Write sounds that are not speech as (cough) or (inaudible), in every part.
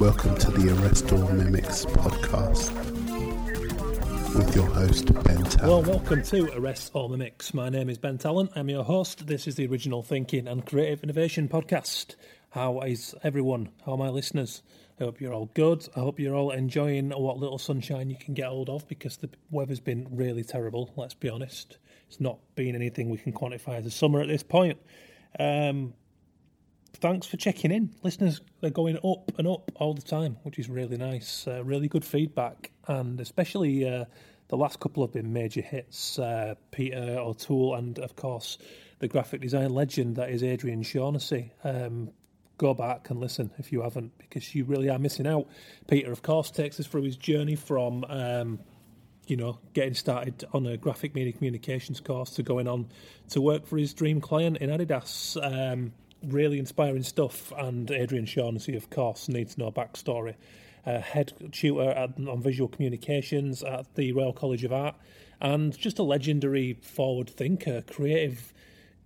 Welcome to the Arrest All Mimics podcast with your host, Ben Talon. Well, welcome to Arrest All Mimics. My name is Ben Talon. I'm your host. This is the Original Thinking and Creative Innovation podcast. How is everyone? How are my listeners? I hope you're all good. I hope you're all enjoying what little sunshine you can get hold of because the weather's been really terrible, let's be honest. It's not been anything we can quantify as a summer at this point. Um, thanks for checking in. Listeners are going up and up all the time, which is really nice. Uh, really good feedback, and especially uh, the last couple have been major hits. Uh, Peter O'Toole, and of course, the graphic design legend that is Adrian Shaughnessy. Um, go back and listen if you haven't, because you really are missing out. Peter, of course, takes us through his journey from. Um, you know, getting started on a graphic media communications course to going on to work for his dream client in Adidas. Um, really inspiring stuff. And Adrian Shaughnessy, of course, needs know backstory. Uh, head tutor at, on visual communications at the Royal College of Art, and just a legendary forward thinker, creative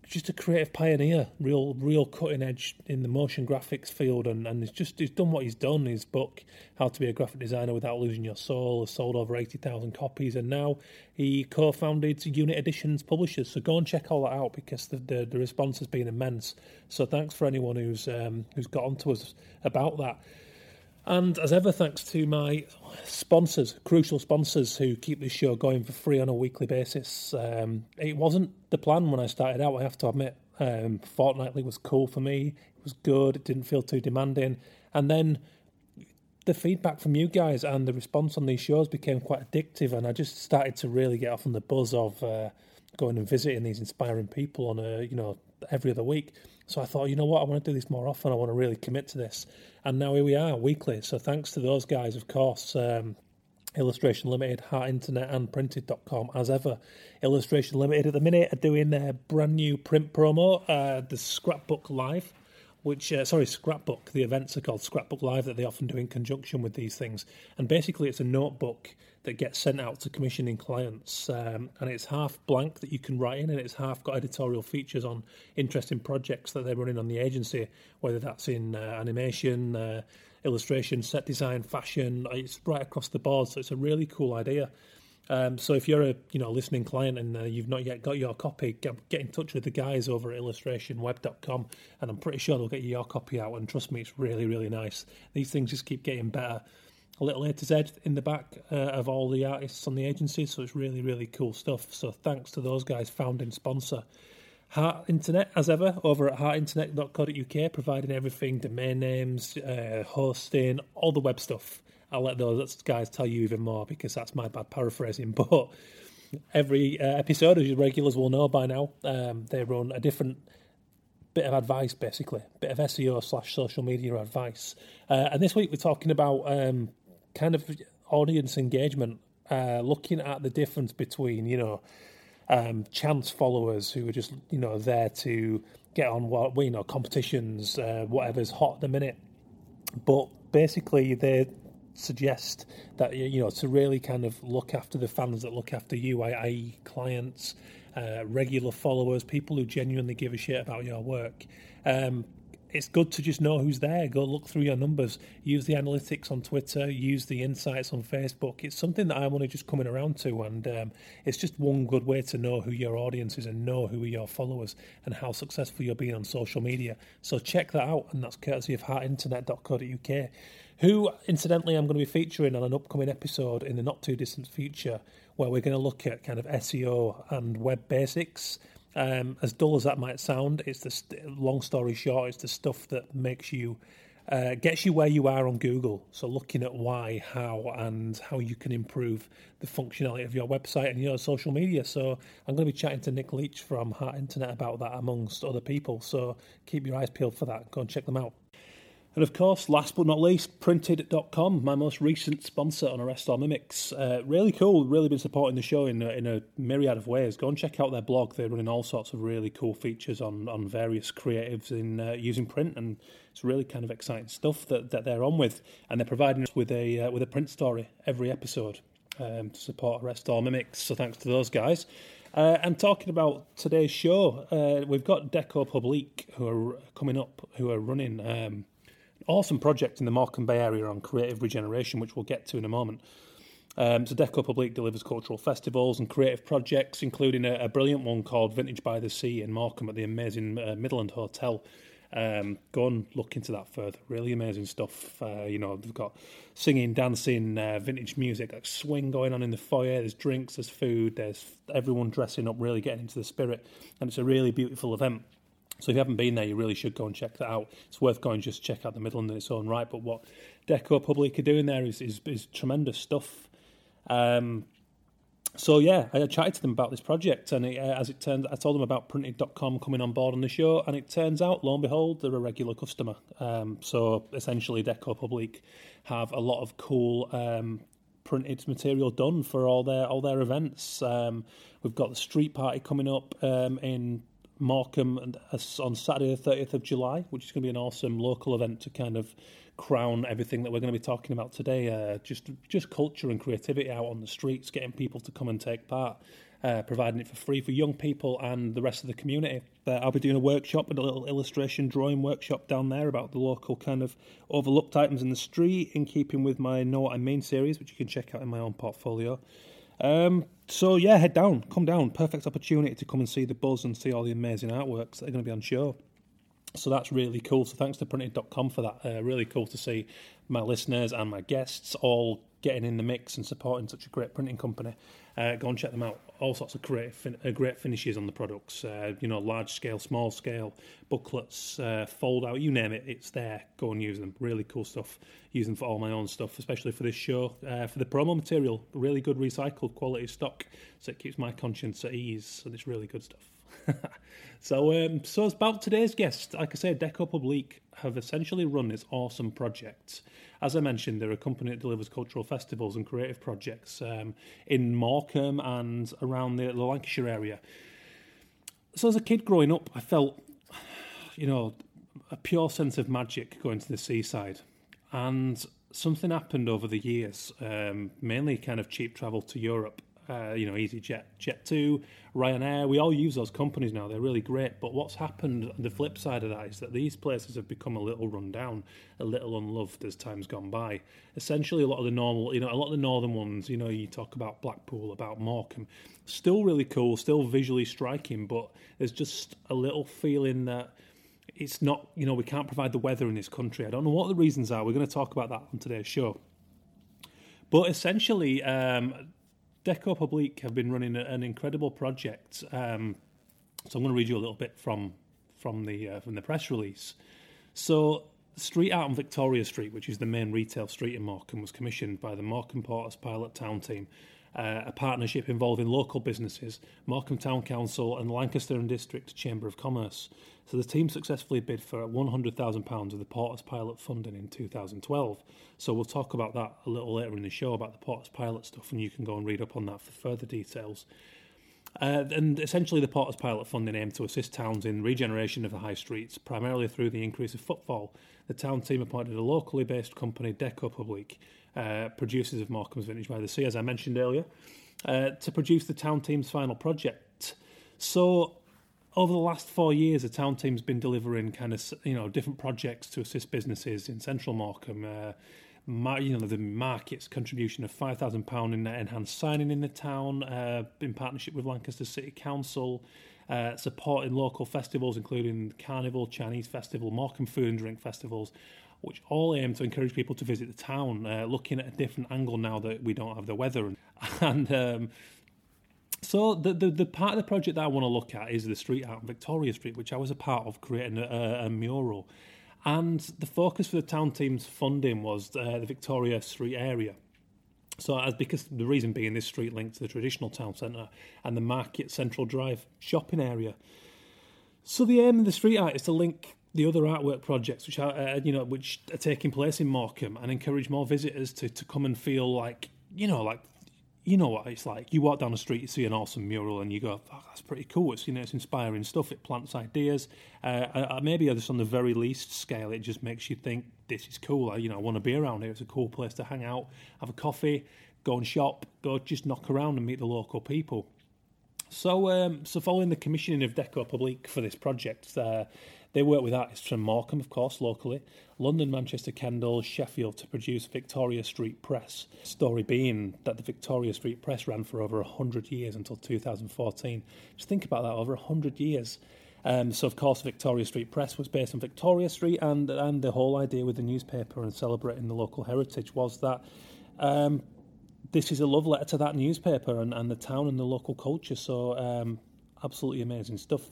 just a creative pioneer, real real cutting edge in the motion graphics field, and, and he's just he's done what he's done. His book, How to Be a Graphic Designer Without Losing Your Soul, has sold over eighty thousand copies, and now he co-founded Unit Editions Publishers. So go and check all that out because the the, the response has been immense. So thanks for anyone who's um, who's got onto us about that. And as ever, thanks to my sponsors, crucial sponsors who keep this show going for free on a weekly basis. Um, it wasn't the plan when I started out, I have to admit. Um, fortnightly was cool for me, it was good, it didn't feel too demanding. And then the feedback from you guys and the response on these shows became quite addictive, and I just started to really get off on the buzz of uh, going and visiting these inspiring people on a, you know, every other week. So I thought, you know what, I want to do this more often. I want to really commit to this. And now here we are, weekly. So thanks to those guys, of course. Um, Illustration Limited, Heart Internet, and Printed.com as ever. Illustration Limited at the minute are doing their brand new print promo, uh, the Scrapbook Live which uh, sorry scrapbook. The events are called scrapbook live that they often do in conjunction with these things. And basically it's a notebook that gets sent out to commissioning clients. Um, and it's half blank that you can write in and it's half got editorial features on interesting projects that they're running on the agency whether that's in uh, animation uh, illustration set design fashion. It's right across the board so it's a really cool idea um, so if you're a you know listening client and uh, you've not yet got your copy, get, get, in touch with the guys over at illustrationweb.com, and I'm pretty sure they'll get you your copy out. And trust me, it's really really nice. These things just keep getting better. A little A to Z in the back uh, of all the artists on the agency, so it's really really cool stuff. So thanks to those guys, founding sponsor. Heart Internet, as ever, over at heartinternet.co.uk, providing everything domain names, uh, hosting, all the web stuff. I'll let those guys tell you even more because that's my bad paraphrasing. (laughs) But every uh, episode, as your regulars will know by now, um, they run a different bit of advice, basically, bit of SEO slash social media advice. Uh, and this week we're talking about um, kind of audience engagement, uh, looking at the difference between, you know, um, chance followers who are just, you know, there to get on what, you know, competitions, uh, whatever's hot at the minute. But basically, they suggest that you know to really kind of look after the fans that look after you, i.e., clients, uh, regular followers, people who genuinely give a shit about your work. Um, it's good to just know who's there. Go look through your numbers. Use the analytics on Twitter. Use the insights on Facebook. It's something that I'm only just coming around to, and um, it's just one good way to know who your audience is and know who are your followers and how successful you're being on social media. So check that out, and that's courtesy of heartinternet.co.uk who, incidentally, I'm going to be featuring on an upcoming episode in the not too distant future, where we're going to look at kind of SEO and web basics. Um, as dull as that might sound, it's the st- long story short, it's the stuff that makes you uh, gets you where you are on Google. So looking at why, how, and how you can improve the functionality of your website and your social media. So I'm going to be chatting to Nick Leach from Heart Internet about that, amongst other people. So keep your eyes peeled for that. Go and check them out. And of course, last but not least, printed.com, my most recent sponsor on Arrest All Mimics. Uh, really cool, really been supporting the show in a, in a myriad of ways. Go and check out their blog. They're running all sorts of really cool features on, on various creatives in uh, using print, and it's really kind of exciting stuff that, that they're on with. And they're providing us with a, uh, with a print story every episode um, to support Arrest All Mimics. So thanks to those guys. Uh, and talking about today's show, uh, we've got Deco Publique who are coming up, who are running. Um, awesome project in the Morecambe Bay area on creative regeneration, which we'll get to in a moment. Um, so Deco Publique delivers cultural festivals and creative projects, including a, a, brilliant one called Vintage by the Sea in Morecambe at the amazing uh, Midland Hotel. Um, go and look into that further. Really amazing stuff. Uh, you know, they've got singing, dancing, uh, vintage music, like swing going on in the foyer. There's drinks, there's food, there's everyone dressing up, really getting into the spirit, and it's a really beautiful event. So if you haven't been there, you really should go and check that out. It's worth going just check out the Midland in its own right. But what Deco Publique are doing there is is, is tremendous stuff. Um, so yeah, I chatted to them about this project, and it, uh, as it turns, I told them about printed.com coming on board on the show, and it turns out, lo and behold, they're a regular customer. Um, so essentially, Deco Publique have a lot of cool um, printed material done for all their all their events. Um, we've got the street party coming up um, in Morecambe and, on Saturday, the 30th of July, which is going to be an awesome local event to kind of crown everything that we're going to be talking about today. Uh, just just culture and creativity out on the streets, getting people to come and take part, uh, providing it for free for young people and the rest of the community. Uh, I'll be doing a workshop and a little illustration drawing workshop down there about the local kind of overlooked items in the street, in keeping with my Know What I Mean series, which you can check out in my own portfolio. Um, so yeah, head down, come down. Perfect opportunity to come and see the buzz and see all the amazing artworks that are going to be on show. So that's really cool. So thanks to printed.com for that. Uh, really cool to see my listeners and my guests all getting in the mix and supporting such a great printing company. Uh, go and check them out. All sorts of great, fin- uh, great finishes on the products. Uh, you know, large scale, small scale, booklets, uh, fold out, you name it, it's there. Go and use them. Really cool stuff. Use them for all my own stuff, especially for this show. Uh, for the promo material, really good recycled quality stock, so it keeps my conscience at ease. So it's really good stuff. (laughs) so, um, so it's about today's guest. Like I say, Deco Publique have essentially run this awesome project. As I mentioned, they're a company that delivers cultural festivals and creative projects um, in Morecambe and around the, the Lancashire area. So, as a kid growing up, I felt, you know, a pure sense of magic going to the seaside. And something happened over the years, um, mainly kind of cheap travel to Europe uh, you know, EasyJet, Jet2, Ryanair. We all use those companies now. They're really great. But what's happened, the flip side of that is that these places have become a little run down, a little unloved as time's gone by. Essentially, a lot of the normal, you know, a lot of the northern ones, you know, you talk about Blackpool, about Morecambe, still really cool, still visually striking, but there's just a little feeling that it's not, you know, we can't provide the weather in this country. I don't know what the reasons are. We're going to talk about that on today's show. But essentially, um, Deco Publique have been running an incredible project. Um, so I'm going to read you a little bit from from the uh, from the press release. So Street Art on Victoria Street, which is the main retail street in Morecambe, was commissioned by the Morecambe Portas Pilot Town Team, uh, a partnership involving local businesses, Morecambe Town Council, and Lancaster and District Chamber of Commerce. So the team successfully bid for £100,000 of the Portas Pilot funding in 2012. So we'll talk about that a little later in the show about the Portas Pilot stuff, and you can go and read up on that for further details. Uh, and essentially, the Portas Pilot funding aimed to assist towns in regeneration of the high streets, primarily through the increase of footfall. The town team appointed a locally based company, Deco Publique, uh, producers of Morecambe's Vintage by the Sea, as I mentioned earlier, uh, to produce the town team's final project. So over the last four years, the town team's been delivering kind of you know different projects to assist businesses in central Morecambe. Uh, you know the market's contribution of five thousand pound in enhanced signing in the town, uh, in partnership with Lancaster City Council, uh, supporting local festivals including Carnival, Chinese Festival, Morecambe Food and Drink festivals, which all aim to encourage people to visit the town, uh, looking at a different angle now that we don't have the weather and. (laughs) and um, so the, the, the part of the project that I want to look at is the street art Victoria Street, which I was a part of creating a, a mural. And the focus for the town team's funding was uh, the Victoria Street area. So, as because the reason being, this street linked to the traditional town centre and the Market Central Drive shopping area. So, the aim of the street art is to link the other artwork projects, which are uh, you know which are taking place in Morecambe, and encourage more visitors to to come and feel like you know like you know what it's like. You walk down the street, you see an awesome mural, and you go, oh, "That's pretty cool." It's you know, it's inspiring stuff. It plants ideas. Uh, uh, maybe just on the very least scale, it just makes you think, "This is cool." I, you know, I want to be around here. It's a cool place to hang out, have a coffee, go and shop, go just knock around and meet the local people. So, um, so following the commissioning of Deco Publique for this project, uh, They work with artists from Morecambe, of course, locally, London, Manchester, Kendal, Sheffield to produce Victoria Street Press. Story being that the Victoria Street Press ran for over 100 years until 2014. Just think about that, over 100 years. Um, so, of course, Victoria Street Press was based on Victoria Street, and, and the whole idea with the newspaper and celebrating the local heritage was that um, this is a love letter to that newspaper and, and the town and the local culture. So, um, absolutely amazing stuff.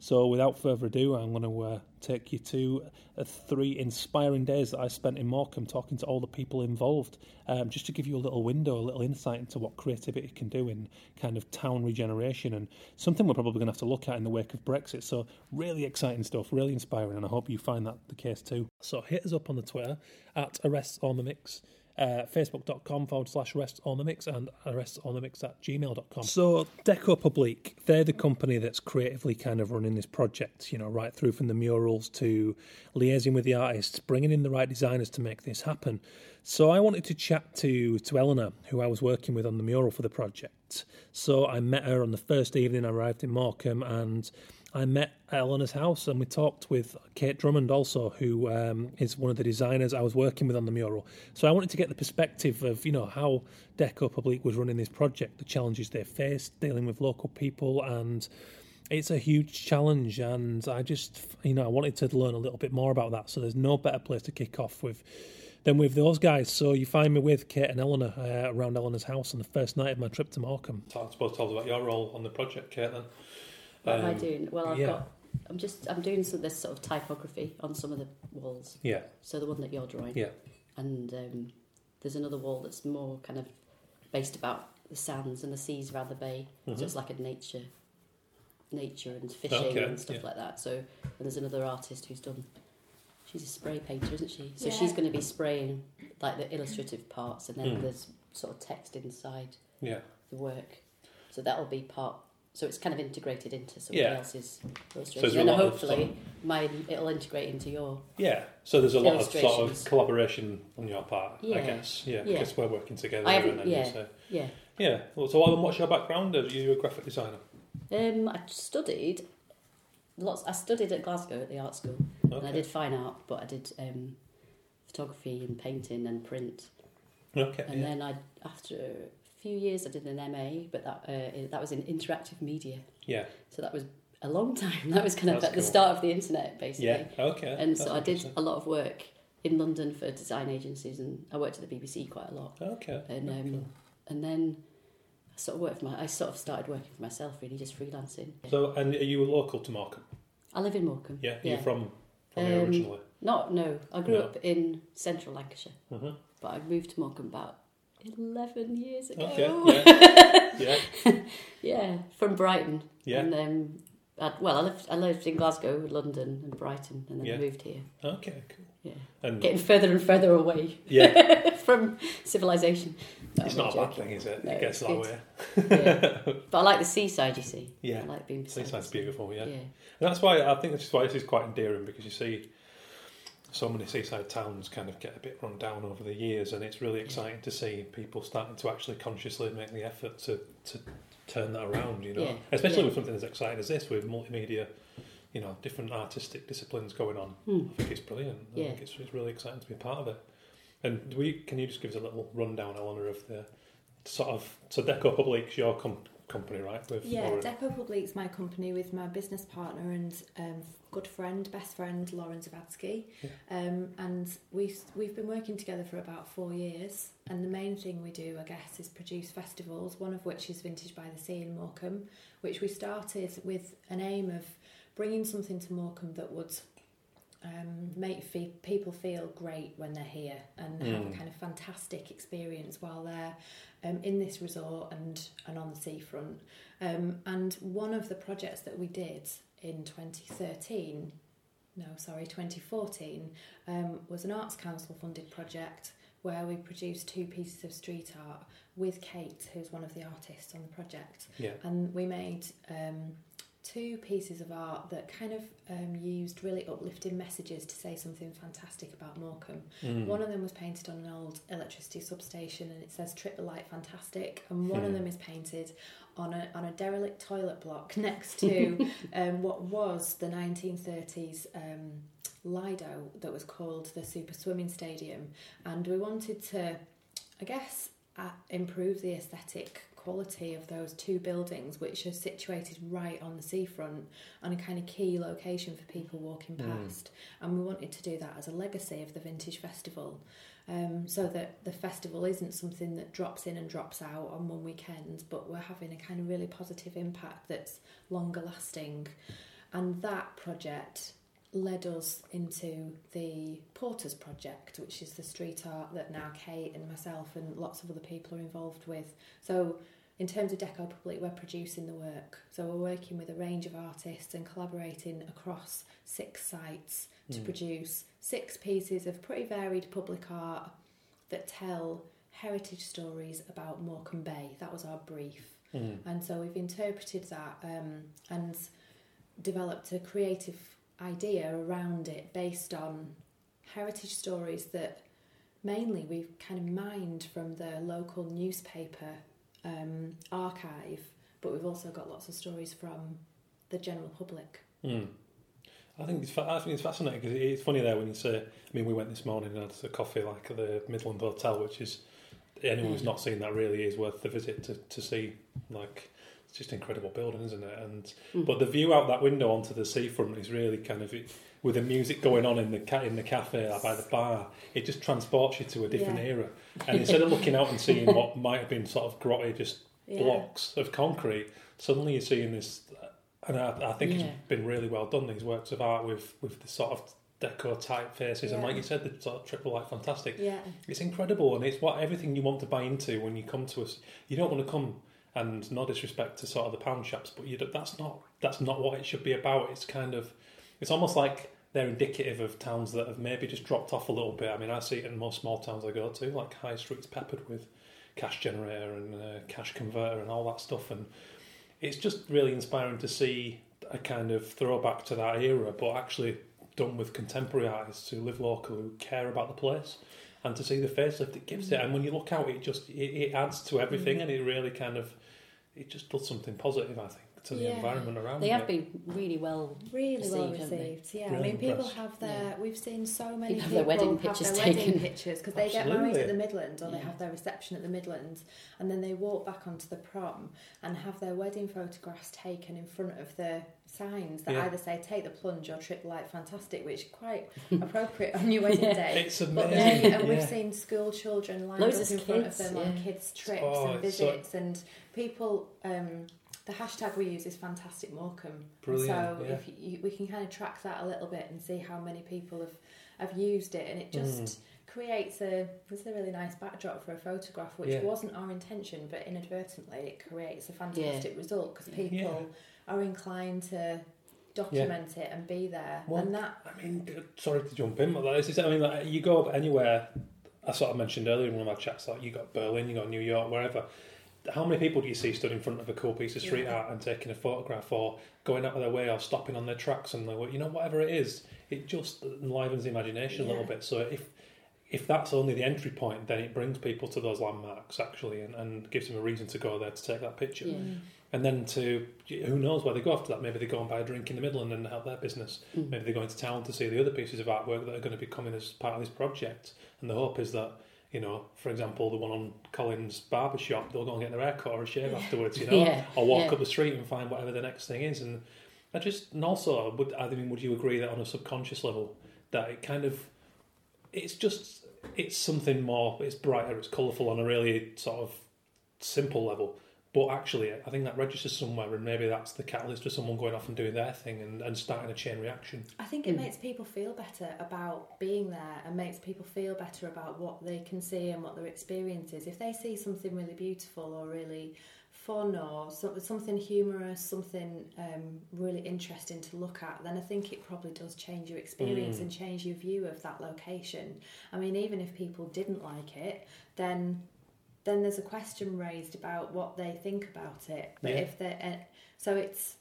So, without further ado, I'm going to uh, take you to uh, three inspiring days that I spent in Morecambe talking to all the people involved, um, just to give you a little window, a little insight into what creativity can do in kind of town regeneration and something we're probably going to have to look at in the wake of Brexit. So, really exciting stuff, really inspiring, and I hope you find that the case too. So, hit us up on the Twitter at Arrest All Mimics uh, facebook.com forward slash arrests on the mix and arrests on the mix at gmail.com. So, Deco Publique, they're the company that's creatively kind of running this project, you know, right through from the murals to liaising with the artists, bringing in the right designers to make this happen. So, I wanted to chat to, to Eleanor, who I was working with on the mural for the project. So, I met her on the first evening I arrived in Morecambe and I met Eleanor's house and we talked with Kate Drummond also, who um, is one of the designers I was working with on the mural. So I wanted to get the perspective of, you know, how Deco Publique was running this project, the challenges they faced, dealing with local people and it's a huge challenge and I just, you know, I wanted to learn a little bit more about that. So there's no better place to kick off with than with those guys. So you find me with Kate and Eleanor uh, around Eleanor's house on the first night of my trip to Morecambe. I suppose tell us about your role on the project, Kate, then. What am I Um, doing? Well, I've yeah. got. I'm just. I'm doing some this sort of typography on some of the walls. Yeah, So the one that you're drawing. yeah. And um, there's another wall that's more kind of based about the sands and the seas around the bay. Mhm. So it's like a nature, nature and fishing Okay, and stuff yeah. like that. So and there's another artist who's done. She's a spray painter, isn't she? So Yeah. she's going to be spraying like the illustrative parts, and then Hmm. there's sort of text inside Yeah. the work. So that'll be part. So it's kind of integrated into somebody Yeah. else's illustration, a and hopefully, mine it'll integrate into your. Yeah, so there's a lot of sort of collaboration on your part, I guess. Yeah, yeah. because we're working together. And then yeah. say, Yeah. yeah. Well, so what's your background? Are you a graphic designer? Um, I studied lots. I studied at Glasgow at the art school, and I did fine art, but I did um, photography and painting and print. Okay. And yeah. then I, after few years, I did an MA, but that uh, that was in interactive media. yeah. So that was a long time. (laughs) That was kind of That's at the start of the internet, basically. Yeah. Okay. And That's so I did a lot of work in London for design agencies, and I worked at the BBC quite a lot. Okay. And um, cool. and then I sort of worked for my. I sort of started working for myself, really, just freelancing. So, and are you local to Morecambe? I live in Morecambe. Yeah. Yeah. You're from from here Um, originally. Not no. I grew No. up in central Lancashire, hmm but I moved to Morecambe about eleven years ago. Okay. Yeah. (laughs) yeah. Yeah, from Brighton. Yeah. And um, I, well, I lived I lived in Glasgow, London, and Brighton, and then Yeah. Moved here. Okay. Cool. Yeah, And getting further and further away yeah, (laughs) from civilization. No, it's I'm not a bad thing, is it? No, it gets that (laughs) way. Yeah. But I like the seaside. You see, Yeah. I like being. beside Seaside's beautiful. Yeah. Yeah. And that's why I think this is why this is quite endearing because you see so many seaside towns kind of get a bit run down over the years, and it's really exciting to see people starting to actually consciously make the effort to, to turn that around. You know, Yeah, especially yeah. with something as exciting as this, with multimedia, you know, different artistic disciplines going on. Hmm. I think it's brilliant. I Yeah. think it's, it's really exciting to be a part of it. And do we can you just give us a little rundown, Eleanor, of the sort of so Deco Publique's your com- company, right? With Yeah, Lauren? Deco Publique's my company with my business partner and um, good friend, best friend, Lauren Zavadsky. Yeah. Um, and we've, we've been working together for about four years. And the main thing we do, I guess, is produce festivals, one of which is Vintage by the Sea in Morecambe, which we started with an aim of bringing something to Morecambe that would um, make fe- people feel great when they're here and have a Mm. kind of fantastic experience while they're um, in this resort and, and on the seafront. Um, and one of the projects that we did in 2013, no, sorry, 2014, um, was an Arts Council funded project where we produced two pieces of street art with Kate, who's one of the artists on the project Yeah. and we made um, two pieces of art that kind of um, used really uplifting messages to say something fantastic about Morecambe. Mm. One of them was painted on an old electricity substation and it says Trip the Light Fantastic, and one of Hmm. them is painted on a, on a derelict toilet block (laughs) next to (laughs) um, what was the 1930s um, Lido that was called the Super Swimming Stadium. And we wanted to, I guess, uh, improve the aesthetic quality of those two buildings, which are situated right on the seafront on a kind of key location for people walking Mm. past. And we wanted to do that as a legacy of the Vintage Festival. Um, so that the festival isn't something that drops in and drops out on one weekend, but we're having a kind of really positive impact that's longer lasting. And that project led us into the Portas Project, which is the street art that now Kate and myself and lots of other people are involved with. So, in terms of Deco Publique, we're producing the work. So, we're working with a range of artists and collaborating across six sites to Mm. produce six pieces of pretty varied public art that tell heritage stories about Morecambe Bay. That was our brief. Mm. And so we've interpreted that um, and developed a creative idea around it based on heritage stories that mainly we've kind of mined from the local newspaper um, archive, but we've also got lots of stories from the general public. Mm. I think it's I think it's fascinating because it's funny there when you say. I mean, we went this morning and had a coffee like at the Midland Hotel, which is anyone who's Mm. not seen that really is worth the visit to, to see. Like, it's just an incredible building, isn't it? And Mm. but the view out that window onto the seafront is really kind of with the music going on in the ca- in the cafe like by the bar. It just transports you to a different Yeah. era. And instead of looking out and seeing what (laughs) might have been sort of grotty, just Yeah. blocks of concrete, suddenly you're seeing this. And I, I think Yeah. it's been really well done. These works of art with with the sort of deco type faces, and like you said, the sort of triple light fantastic. Yeah. It's incredible, and it's what everything you want to buy into when you come to us. You don't want to come and no disrespect to sort of the pound shops, but you that's not that's not what it should be about. It's kind of it's almost like they're indicative of towns that have maybe just dropped off a little bit. I mean, I see it in most small towns I go to, like High Street's peppered with cash generator and uh, cash converter and all that stuff, and it's just really inspiring to see a kind of throwback to that era, but actually done with contemporary artists who live local, who care about the place, and to see the facelift it gives it. And when you look out, it just it, it adds to everything, Mm. and it really kind of it just does something positive, I think, to the Yeah. environment around them. They it. have been really well. Really well Received, haven't received, yeah. I Really mean, people have their. We've seen so many People have their wedding have pictures their taken. wedding pictures because they get married Absolutely. at the Midlands or they have their reception at the Midlands, and then they walk back onto the prom and have their wedding photographs taken in front of the signs that Yeah. either say "Take the plunge" or "Trip light fantastic," which is quite appropriate on your wedding (laughs) day. It's amazing. then, and we've seen school children lined Loads up of in front of kids, them on kids' trips Oh, and it's so- visits, and people. Um, the hashtag we use is Fantastic Morecambe. Brilliant, So yeah. if you, we can kind of track that a little bit and see how many people have have used it, and it just Mm. creates a it's a really nice backdrop for a photograph, which Yeah. wasn't our intention, but inadvertently it creates a fantastic result because people Yeah. are inclined to document it and be there, Well, and that I mean, sorry to jump in, but that is, I mean, like, you go anywhere. I sort of mentioned earlier in one of my chats, like you got Berlin, you got New York, wherever. How many people do you see stood in front of a cool piece of street Yeah. art and taking a photograph, or going out of their way, or stopping on their tracks and they, you know, whatever it is, it just enlivens the imagination a little bit. So if if that's only the entry point, then it brings people to those landmarks actually, and, and gives them a reason to go there to take that picture. Yeah. And then to who knows where they go after that? Maybe they go and buy a drink in the middle and then help their business. Mm. Maybe they go into town to see the other pieces of artwork that are going to be coming as part of this project. And the hope is that, you know, for example, the one on Colin's barber shop, they'll go and get their hair cut or a shave afterwards, you (laughs) know, Yeah, or walk yeah. up the street and find whatever the next thing is. And I just, and also, would I mean, would you agree that on a subconscious level, that it kind of, it's just, it's something more, it's brighter, it's colourful on a really sort of simple level. But actually, I think that registers somewhere, and maybe that's the catalyst for someone going off and doing their thing and, and starting a chain reaction. I think it Mm. makes people feel better about being there and makes people feel better about what they can see and what their experience is. If they see something really beautiful or really fun or so- something humorous, something um, really interesting to look at, then I think it probably does change your experience Mm. and change your view of that location. I mean, even if people didn't like it, then then there's a question raised about what they think about it. But Yeah. if they uh, so it's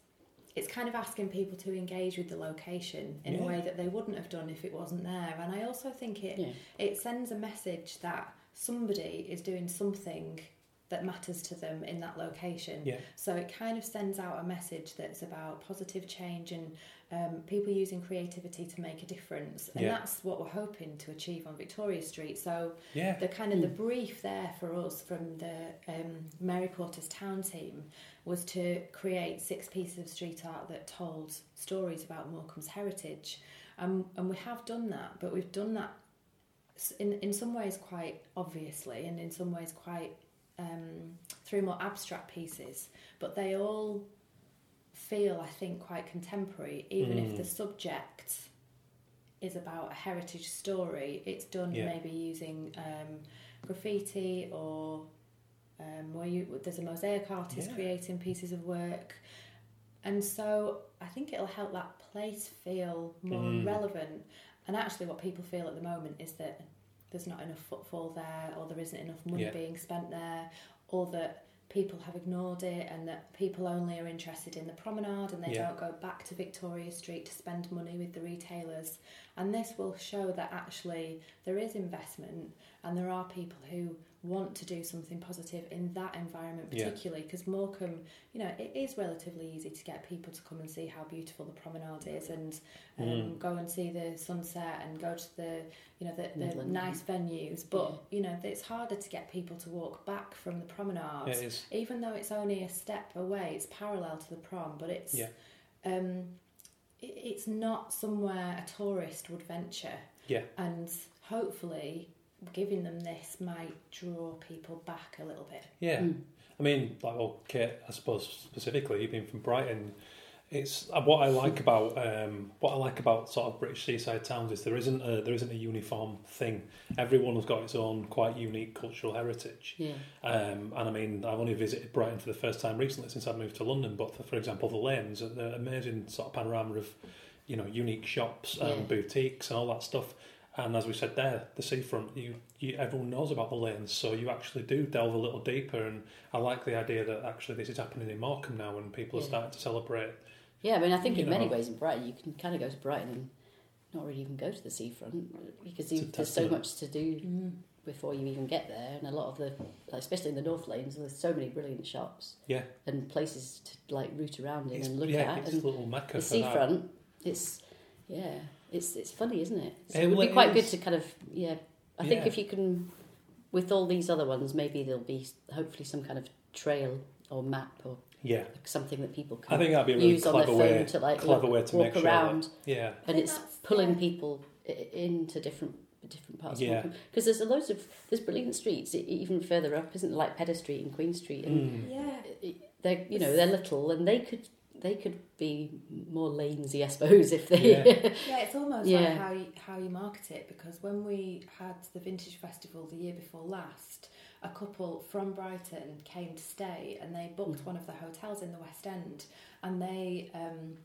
it's kind of asking people to engage with the location in Yeah. a way that they wouldn't have done if it wasn't there. And I also think it Yeah. it sends a message that somebody is doing something that matters to them in that location. Yeah. So it kind of sends out a message that's about positive change and um, people using creativity to make a difference. And Yeah. that's what we're hoping to achieve on Victoria Street. So Yeah. the kind of the brief there for us from the um, Mary Portas Town team was to create six pieces of street art that told stories about Morecambe's heritage. Um, and we have done that, but we've done that in, in some ways quite obviously and in some ways quite um, through more abstract pieces. But they all feel, I think, quite contemporary, even if Mm. the subject is about a heritage story. It's done Yeah. maybe using um, graffiti or um, where you there's a mosaic artist Yeah. creating pieces of work, and so I think it'll help that place feel more Mm. relevant. And actually, what people feel at the moment is that there's not enough footfall there, or there isn't enough money Yeah. being spent there, or that people have ignored it, and that people only are interested in the promenade and they Yeah. don't go back to Victoria Street to spend money with the retailers. And this will show that actually there is investment and there are people who want to do something positive in that environment particularly because Morecambe you know it is relatively easy to get people to come and see how beautiful the promenade is and um, Mm. go and see the sunset and go to the you know the, the Midland. nice venues but you know it's harder to get people to walk back from the promenade Yeah, it is. even though it's only a step away it's parallel to the prom but it's Yeah. um it, it's not somewhere a tourist would venture Yeah. and hopefully giving them this might draw people back a little bit Yeah. Mm. I mean, like, well, Kate, I suppose specifically, you've been from Brighton. It's uh, what I like about um, what I like about sort of British seaside towns is there isn't a, there isn't a uniform thing. Everyone has got its own quite unique cultural heritage. Yeah. Um, and I mean, I've only visited Brighton for the first time recently since I moved to London. But for, for example, the lanes, are the amazing sort of panorama of, you know, unique shops and Yeah. boutiques and all that stuff. And as we said there, the seafront, you, you everyone knows about the lanes, so you actually do delve a little deeper. And I like the idea that actually this is happening in Morecambe now, and people are starting to celebrate. Yeah, I mean, I think You in many ways in Brighton, you can kind of go to Brighton and not really even go to the seafront because you, there's so much to do mm. before you even get there, and a lot of the, like, especially in the North Lanes, there's so many brilliant shops Yeah, and places to like root around in it's, and look yeah, at, it's and a little mecca the for that. seafront, it's yeah, it's it's funny, isn't it? So It it would be really quite good to kind of yeah. I think if you can, with all these other ones, maybe there'll be hopefully some kind of trail or map or Yeah, something that people can I think that'd be a really use on their clever phone way. to like clever look- way to walk make sure around, that, yeah, and it's pulling yeah. people into different different parts Yeah. of because there's a loads of there's brilliant streets even further up, isn't there? Like Pedder Street and Queen Street, and Mm. yeah they're you know they're little and they could they could be more lanesy, I suppose, if they. Yeah. (laughs) Yeah, it's almost Yeah. like how you, how you market it because when we had the Vintage Festival the year before last, a couple from Brighton came to stay and they booked Mm. one of the hotels in the West End and they um, we,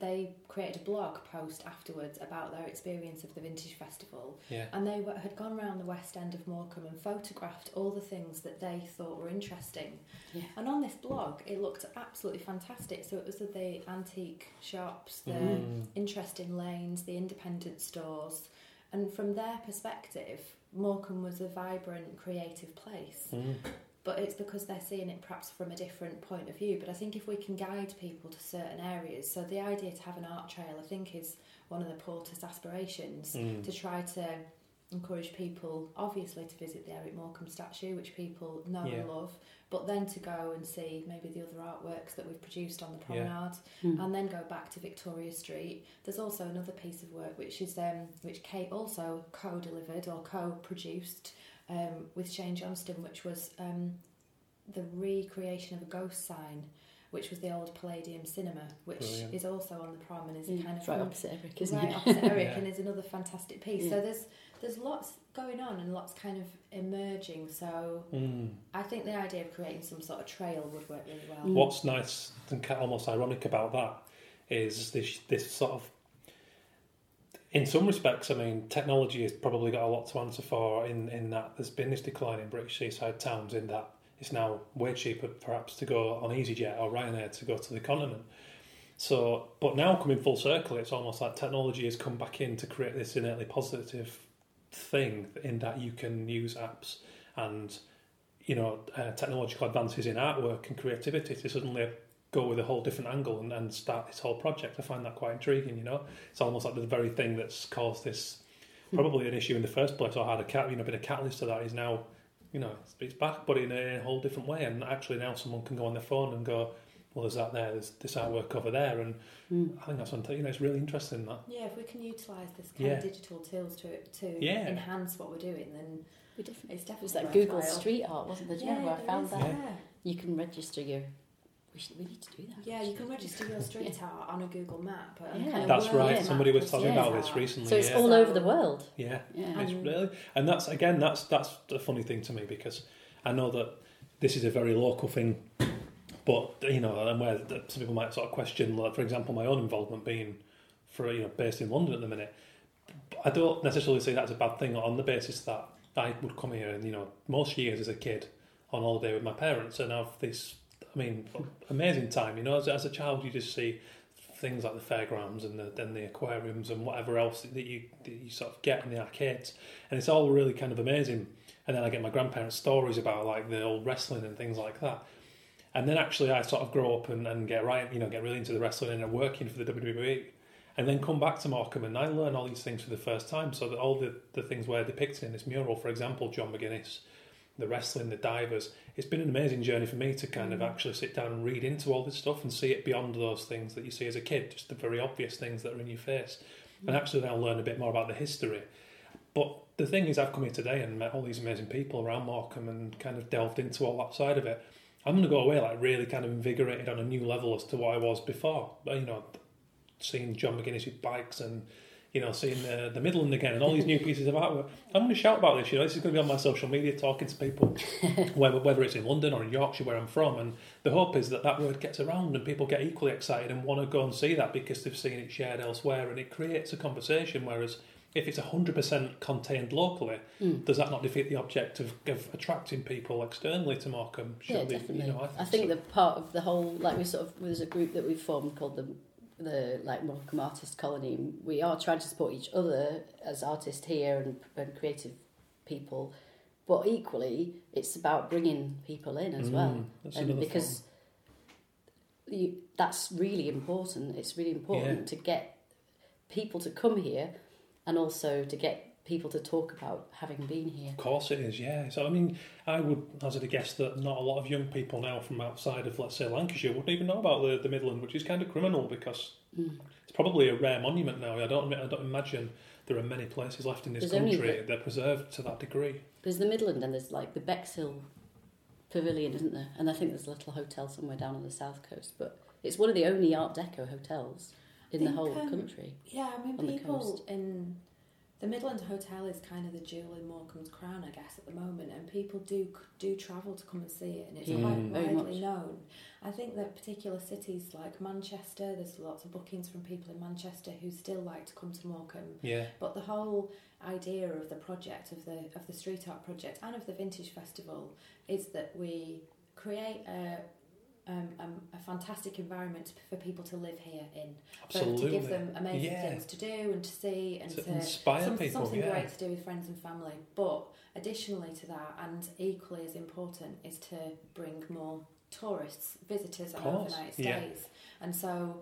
they created a blog post afterwards about their experience of the Vintage Festival yeah, and they were, had gone around the West End of Morecambe and photographed all the things that they thought were interesting. Yeah. And on this blog, it looked absolutely fantastic. So it was the antique shops, the Mm. interesting lanes, the independent stores, and from their perspective, Morecambe was a vibrant, creative place. Mm. But it's because they're seeing it perhaps from a different point of view. But I think if we can guide people to certain areas, so the idea to have an art trail, I think, is one of the Portas aspirations Mm. to try to encourage people, obviously, to visit the Eric Morecambe statue, which people know Yeah. and love, but then to go and see maybe the other artworks that we've produced on the Yeah. promenade, Mm. and then go back to Victoria Street. There's also another piece of work which is um, which Kate also co-delivered or co-produced um, with Shane Johnston, which was um, the recreation of a ghost sign. Which was the old Palladium Cinema, which Brilliant. is also on the prom and is Yeah, kind of right opposite Eric, isn't right it? opposite Eric, (laughs) Yeah. and is another fantastic piece. Yeah. So there's there's lots going on and lots kind of emerging. So Mm. I think the idea of creating some sort of trail would work really well. Mm. What's nice and almost ironic about that is this this sort of. In some respects, I mean, technology has probably got a lot to answer for in, in that there's been this decline in British seaside towns in that it's now way cheaper perhaps to go on EasyJet or Ryanair to go to the continent. So, but now coming full circle, it's almost like technology has come back in to create this innately positive thing in that you can use apps and you know uh, technological advances in artwork and creativity to suddenly go with a whole different angle and, and start this whole project. I find that quite intriguing. You know, it's almost like the very thing that's caused this probably an issue in the first place or had a cat you know been a catalyst to that is now you know it's, it's back but in a, in a whole different way and actually now someone can go on their phone and go well there's that there there's this artwork over there and Mm. I think that's something you know it's really interesting that Yeah, if we can utilise this kind Yeah. of digital tools to to Yeah. enhance what we're doing, then We definitely. it's definitely was that worthwhile. Google Street Art, wasn't there? Do you Yeah, remember where I found is, that? Yeah. You can register your. We, should, we need to do that. Yeah, you can register your street art on a Google map. Yeah. kind of that's right yeah. somebody was map talking about this recently So it's yeah. all over the world. yeah Yeah. It's Um, really, and that's again, that's that's the funny thing to me because I know that this is a very local thing, but you know, and where some people might sort of question, like, for example, my own involvement being for you know based in London at the minute. I don't necessarily say that's a bad thing on the basis that I would come here and you know most years as a kid on holiday with my parents and have this, I mean, amazing time. You know, as, as a child, you just see things like the fairgrounds and the the aquariums and whatever else that you that you sort of get in the arcades, and it's all really kind of amazing. And then I get my grandparents' stories about like the old wrestling and things like that. And then actually, I sort of grow up and, and get right, you know, get really into the wrestling and working for the WWE, and then come back to Morecambe and I learn all these things for the first time. So that all the, the things were depicted in this mural, for example, John McGuinness, the wrestling, the divers. It's been an amazing journey for me to kind of mm. actually sit down and read into all this stuff and see it beyond those things that you see as a kid, just the very obvious things that are in your face, and mm. actually then I'll learn a bit more about the history. But the thing is, I've come here today and met all these amazing people around Morecambe and kind of delved into all that side of it. I'm going to go away like really kind of invigorated on a new level as to what I was before. You know, seeing John McGuinness with bikes and you know seeing the the Midland again and all these new (laughs) pieces of artwork. I'm going to shout about this. You know, this is going to be on my social media, talking to people, (laughs) whether whether it's in London or in Yorkshire where I'm from. And the hope is that that word gets around and people get equally excited and want to go and see that because they've seen it shared elsewhere, and it creates a conversation. Whereas if it's 100% contained locally, Mm. does that not defeat the object of, of attracting people externally to Morecambe? Yeah, Surely, definitely. You know, I think that part of the whole, like we sort of, there's a group that we've formed called the the like Morecambe Artist Colony. We are trying to support each other as artists here and, and creative people, but equally, it's about bringing people in as well, Mm, that's and because you, that's really important. It's really important Yeah. to get people to come here, and also to get people to talk about having been here. Of course it is, yeah. So I mean, I would hazard a guess that not a lot of young people now from outside of, let's say, Lancashire wouldn't even know about the, the Midland, which is kind of criminal because Mm. it's probably a rare monument now. I don't, I don't imagine there are many places left in this There's country the- that are preserved to that degree. There's the Midland and there's like the Bexhill Pavilion, isn't there? And I think there's a little hotel somewhere down on the south coast. But it's one of the only Art Deco hotels in the whole um, country. Yeah, I mean, on the people coast. in the Midland Hotel is kind of the jewel in Morecambe's crown, I guess, at the moment, and people do do travel to come and see it, and it's Yeah, quite widely known. I think that particular cities like Manchester, there's lots of bookings from people in Manchester who still like to come to Morecambe. Yeah, But the whole idea of the project, of the of the street art project, and of the vintage festival is that we create a um, um, a fantastic environment for people to live here in, absolutely. to give them amazing Yeah. things to do and to see and To to, inspire some- people, something yeah. great to do with friends and family. But additionally to that, and equally as important, is to bring more tourists, visitors, and course, overnight yeah. stays. And so,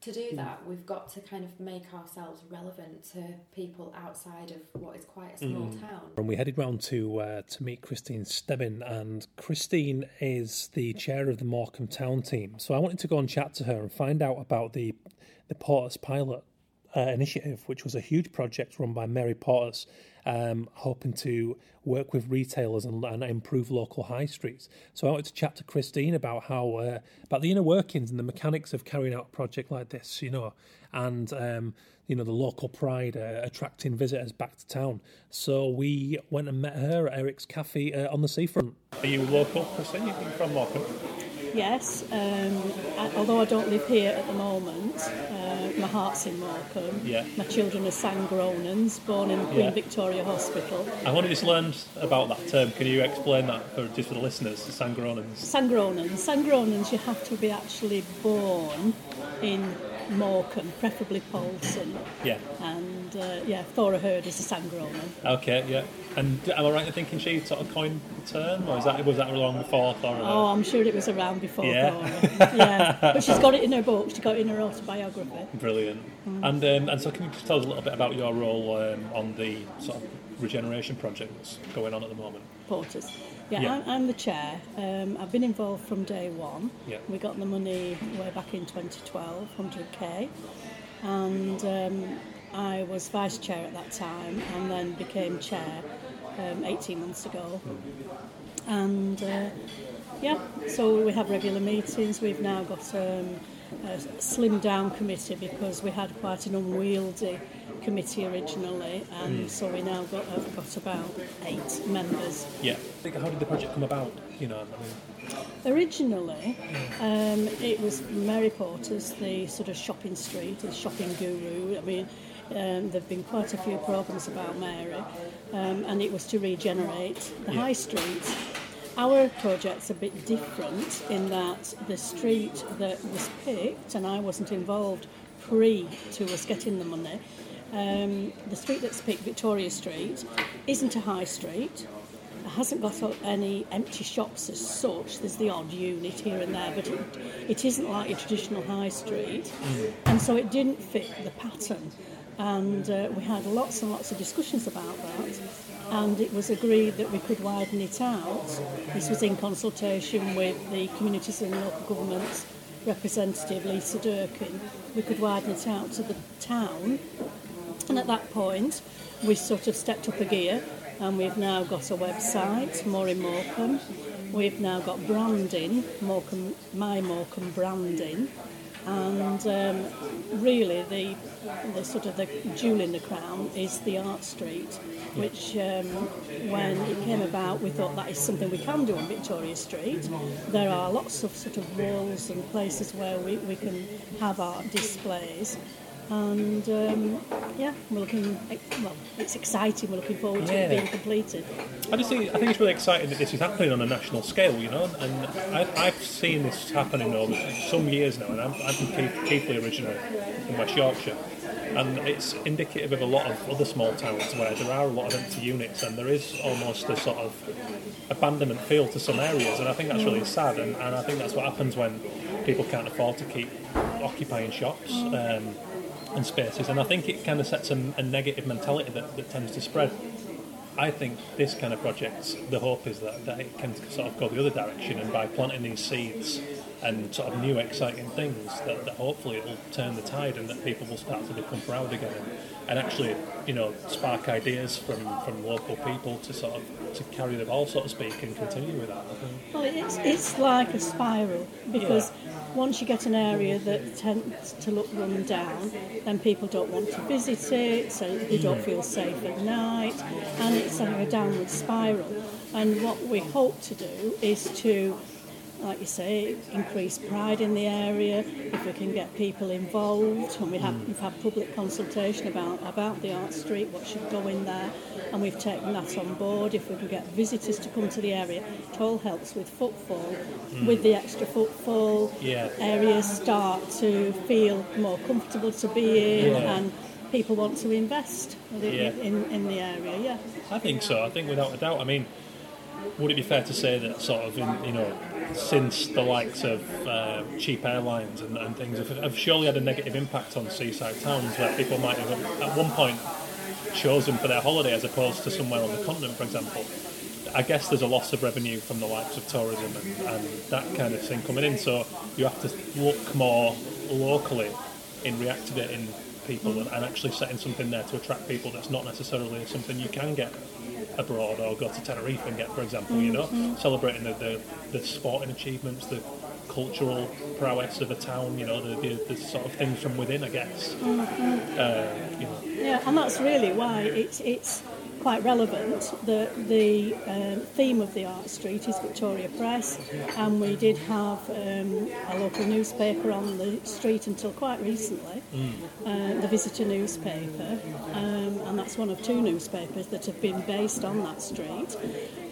to do Hmm. that, we've got to kind of make ourselves relevant to people outside of what is quite a small Mm. town. And we headed round to uh, to meet Christine Stebbin, and Christine is the chair of the Morecambe Town team. So I wanted to go and chat to her and find out about the the Portas Pilot uh, initiative, which was a huge project run by Mary Portas, um, hoping to work with retailers and, and improve local high streets. So I wanted to chat to Christine about how uh, about the inner workings and the mechanics of carrying out a project like this, you know, and um, you know the local pride uh, attracting visitors back to town. So we went and met her at Eric's Cafe uh, on the seafront. Are you local, Christine? You're from Morecambe? yes. Um, I, although I don't live here at the moment, my heart's in Morecambe. Yeah. My children are Sandgrownuns, born in Queen Yeah. Victoria Hospital. I've only just learned about that term. Can you explain that for just for the listeners? Sandgrownuns. Sandgrownuns. Sandgrownuns, you have to be actually born in Morecambe, preferably Poulton. Yeah. And uh, yeah, Thora Hird is a Sandgrownun. Okay. Yeah. And am I right in thinking she sort of coined the term, or is that was that long before Thora? Oh, I'm sure it was around before Yeah. Thora. yeah, but she's got it in her book. She got it in her autobiography. Brilliant. And um, and so, can you just tell us a little bit about your role um, on the sort of regeneration project that's going on at the moment? Portas. Yeah, Yeah. I'm, I'm the chair. Um, I've been involved from day one. Yeah. We got the money way back in 2012, 100k, and um, I was vice chair at that time, and then became chair um, 18 months ago. And uh, yeah, so we have regular meetings. We've now got a slimmed down committee because we had quite an unwieldy committee originally, and so we now got have got about eight members. Yeah. How did the project come about? You know, I mean, Originally, um, it was Mary Portas, the sort of shopping street, the shopping guru. I mean, um, there have been quite a few problems about Mary, um, and it was to regenerate the Yeah. high street. Our project's a bit different in that the street that was picked, and I wasn't involved pre to us getting the money, um, the street that's picked, Victoria Street, isn't a high street. It hasn't got any empty shops as such. There's the odd unit here and there, but it, it isn't like a traditional high street. And so it didn't fit the pattern. And uh, we had lots and lots of discussions about that. And it was agreed that we could widen it out. This was in consultation with the Communities and Local Governments representative, Lisa Durkin. We could widen it out to the town and at that point, we sort of stepped up a gear and we've now got a website, More in Morecambe. We've now got branding, Morecambe, My Morecambe branding. And um, really, the, the sort of the jewel in the crown is the Art Street, which um, when it came about, we thought that is something we can do on Victoria Street. There are lots of sort of walls and places where we, we can have art displays and um, yeah, we're looking. Well, it's exciting. We're looking forward to it being completed. I just think I think it's really exciting that this is happening on a national scale, you know. And I, I've seen this happening over some years now, and I'm, I'm from Keighley, originally in West Yorkshire, and it's indicative of a lot of other small towns where there are a lot of empty units, and there is almost a sort of abandonment feel to some areas, and I think that's really sad, and, and I think that's what happens when people can't afford to keep occupying shops. Um, and spaces, and I think it kind of sets a, a negative mentality that, that tends to spread. I think this kind of project, the hope is that, that it can sort of go the other direction, and by planting these seeds and sort of new exciting things, that, that hopefully it will turn the tide and that people will start to become proud again and, and actually, you know, spark ideas from, from local people to sort of to carry the ball, so to speak, and continue with that. I think. Well, it's it's like a spiral because once you get an area that tends to look run down, then people don't want to visit it, so they don't mm. feel safe at night, and it's like a downward spiral. And what we hope to do is to like you say, increase pride in the area. If we can get people involved, and we have hmm. we've had public consultation about about the art street, what should go in there, and we've taken that on board. If we can get visitors to come to the area, it all helps with footfall. Hmm. With the extra footfall, Yeah. areas start to feel more comfortable to be in, Yeah. and people want to invest in, Yeah. in, in the area. Yeah. I think so. I think without a doubt. I mean, would it be fair to say that sort of in, you know since the likes of uh, cheap airlines and, and things have, have surely had a negative impact on seaside towns where people might have at one point chosen for their holiday as opposed to somewhere on the continent, for example. I guess there's a loss of revenue from the likes of tourism and, and that kind of thing coming in. So you have to look more locally in reactivating people and, and actually setting something there to attract people that's not necessarily something you can get abroad or go to Tenerife and get, for example, you know, celebrating the, the, the sporting achievements, the cultural prowess of a town, you know, the, the, the sort of things from within, I guess. Uh, you know, Yeah, and that's really why it's it's quite relevant. The the um, theme of the art street is Victoria Press, and we did have um, a local newspaper on the street until quite recently, uh, the Visitor newspaper, um, and that's one of two newspapers that have been based on that street.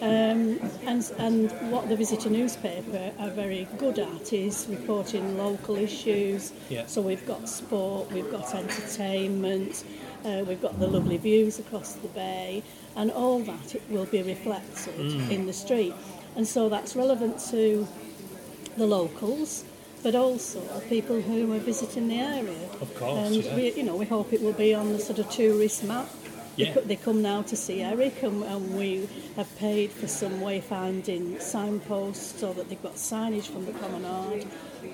Um, and and what the Visitor newspaper are very good at is reporting local issues. Yeah. So we've got sport, we've got entertainment, uh, we've got the lovely views across the bay, and all that will be reflected Mm. in the street. And so that's relevant to the locals, but also people who are visiting the area. Of course, And yeah. we, you know, we hope it will be on the sort of tourist map. They Yeah. co- They come now to see Eric, and, and we have paid for some wayfinding signposts so that they've got signage from the promenade,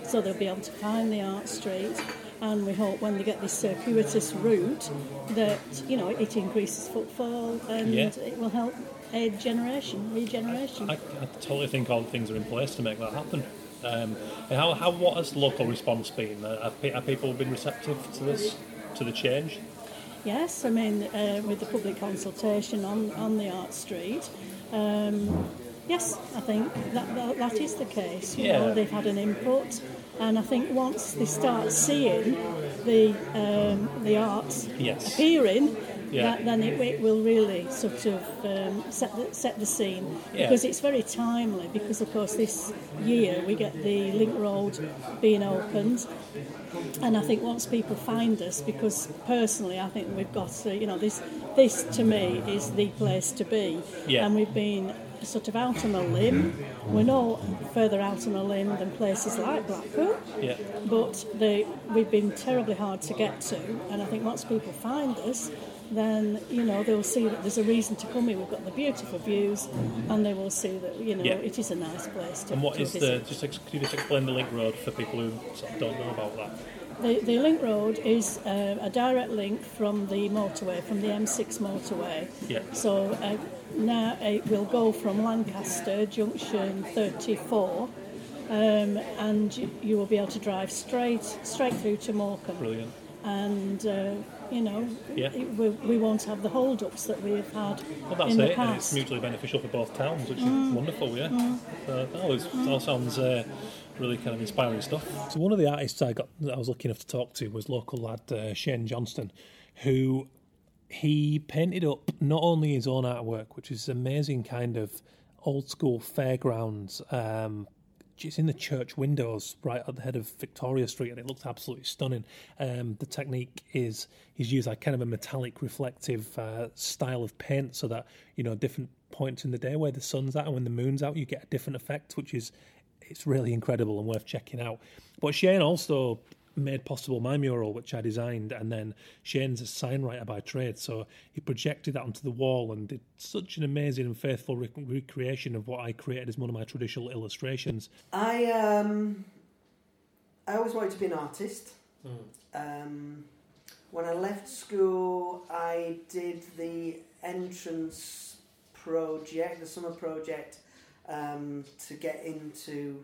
so they'll be able to find the art street. And we hope when they get this circuitous route that you know it increases footfall and Yeah. it will help aid generation, regeneration. I, I totally think all the things are in place to make that happen. Um, and how, how what has local response been? Uh, have, have people been receptive to this, to the change? Yes, I mean, uh, with the public consultation on, on the Art Street, um, yes, I think that, that, that is the case. You Yeah. know, they've had an input, and I think once they start seeing the, um, the arts Yes. appearing, Yeah. that, then it, it will really sort of um, set, the, set the scene. Yeah. Because it's very timely, because of course this year we get the Link Road being opened, and I think once people find us, because personally I think we've got to, you know, this this to me is the place to be. Yeah. And we've been sort of out on a limb. We're no further out on a limb than places like Blackpool, Yeah. but they, we've been terribly hard to get to. And I think once people find us, then you know they'll see that there's a reason to come here. We've got the beautiful views, and they will see that you know Yeah. it is a nice place to. And what to is the just ex- could you just explain the link road for people who don't know about that? The, the link road is uh, a direct link from the motorway, from the M6 motorway. Yeah. So uh, now it will go from Lancaster junction 34, um, and you, you will be able to drive straight straight through to Morecambe. Brilliant. And uh, you know, Yeah. it, we, we won't have the hold-ups that we've had Well, that's in it, the and it's mutually beneficial for both towns, which Mm. is wonderful. Yeah. Uh, oh, it's, it all sounds uh, really kind of inspiring stuff. So one of the artists I got that I was lucky enough to talk to was local lad uh, Shane Johnston, who he painted up not only his own artwork, which is amazing kind of old school fairgrounds. Um, it's in the church windows right at the head of Victoria Street, and it looks absolutely stunning. Um, the technique is he's used like kind of a metallic reflective uh, style of paint, so that you know different points in the day where the sun's out and when the moon's out, you get a different effect, which is it's really incredible and worth checking out. But Shane also made possible my mural, which I designed, and then Shane's a sign writer by trade, so he projected that onto the wall and did such an amazing and faithful rec- recreation of what I created as one of my traditional illustrations. I um, I always wanted to be an artist. Um, when I left school, I did the entrance project, the summer project, um, to get into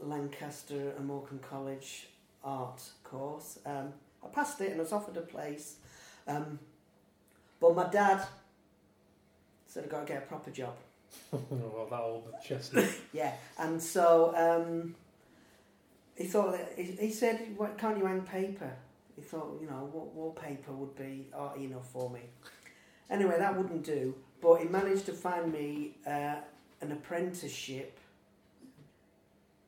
Lancaster and Morecambe College art course. Um, I passed it and I was offered a place, um, but my dad said I've got to get a proper job. (laughs) well, that old chestnut. (laughs) Yeah, and so um, he thought that he, he said, "Why can't you hang paper?" He thought, you know, what wallpaper would be arty enough for me. Anyway, that wouldn't do. But he managed to find me uh, an apprenticeship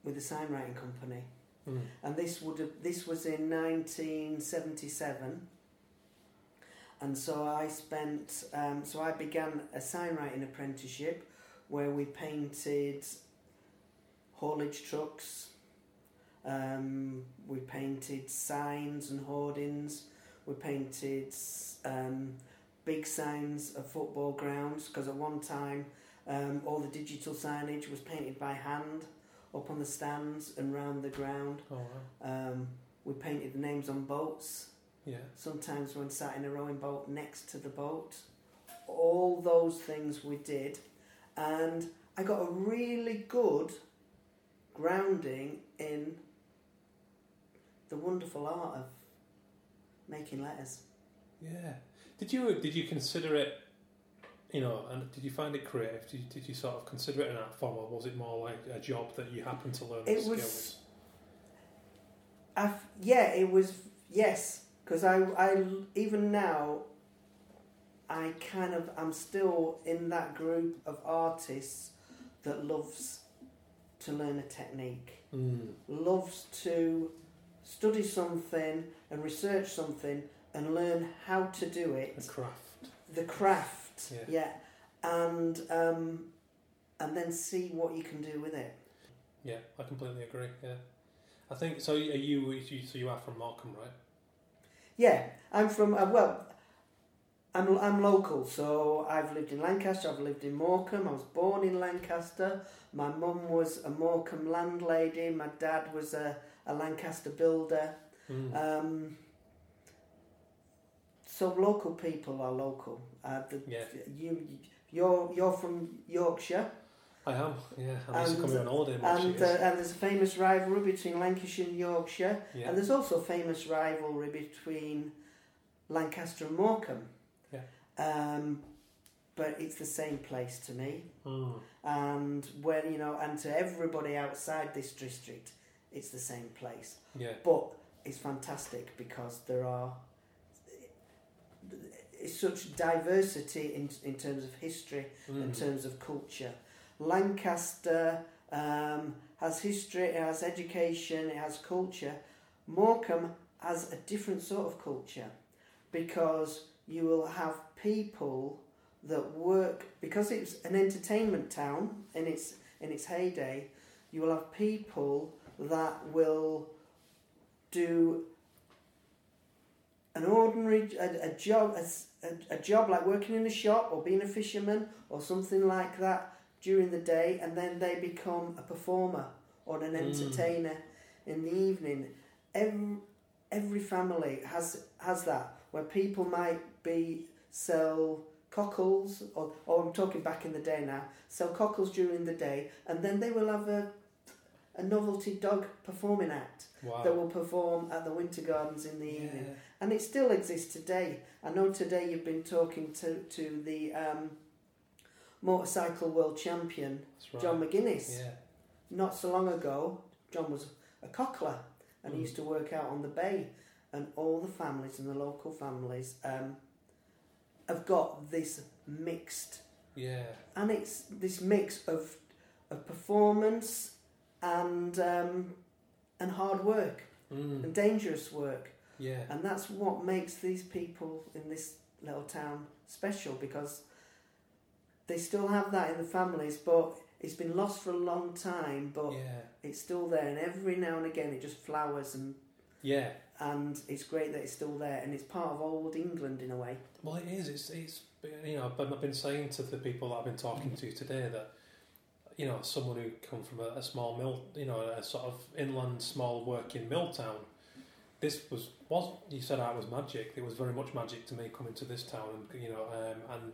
with a sign writing company, Mm. and this would have this was in 1977. And so I spent, um, so I began a sign writing apprenticeship where we painted haulage trucks, um, we painted signs and hoardings, we painted um, big signs of football grounds because at one time um, all the digital signage was painted by hand up on the stands and round the ground. Oh, wow. Um, we painted the names on boats. Yeah. Sometimes when sat in a rowing boat next to the boat. All those things we did. And I got a really good grounding in the wonderful art of making letters. Yeah. Did you did you consider it you know, and did you find it creative? Did you, did you sort of consider it an art form, or was it more like a job that you happened to learn It the was- skills? I f- yeah, it was yes, because I, I even now, I kind of I'm still in that group of artists that loves to learn a technique, Mm. loves to study something and research something and learn how to do it, A craft. the craft, Yeah. and um, and then see what you can do with it. Yeah, I completely agree. Yeah, I think so. Are you, you so you are from Morecambe, right? Yeah, I'm from uh, well, I'm I'm local, so I've lived in Lancaster. I've lived in Morecambe. I was born in Lancaster. My mum was a Morecambe landlady. My dad was a, a Lancaster builder. Mm. Um, so local people are local. Uh, the, Yeah. You you're you're from Yorkshire, I am. Yeah, I used to come and- here on holiday. And uh, and there's a famous rivalry between Lancashire and Yorkshire. yeah. And there's also a famous rivalry between Lancaster and Morecambe. Yeah. Um, but it's the same place to me. Mm. And when you know, and to everybody outside this district, it's the same place. Yeah. But it's fantastic because there are such diversity in in terms of history, in Mm. terms of culture. Lancaster um, has history, it has education, it has culture. Morecambe has a different sort of culture because you will have people that work because it's an entertainment town in its in its heyday. You will have people that will do an ordinary a, a job a, a- a job like working in a shop or being a fisherman or something like that during the day and then they become a performer or an Mm. entertainer in the evening every, every family has has that where people might be sell cockles or, or I'm talking back in the day now sell cockles during the day and then they will have a a novelty dog performing act Wow. that will perform at the winter gardens in the evening and it still exists today. I know today you've been talking to to the um, motorcycle world champion right. John McGuinness. Yeah. Not so long ago, John was a cockler and he Mm. used to work out on the bay, and all the families and the local families um, have got this mixed, Yeah. and it's this mix of of performance and um, and hard work Mm. and dangerous work. Yeah. And that's what makes these people in this little town special because they still have that in the families, but it's been lost for a long time, but Yeah. it's still there. And every now and again, it just flowers, and Yeah. and it's great that it's still there, and it's part of old England in a way. Well, it is. It's, it's you know, I've been saying to the people that I've been talking to today that, you know, someone who come from a, a small mill, you know, a sort of inland small working mill town, this was, was you said that was magic. It was very much magic to me coming to this town and, you know, um, and,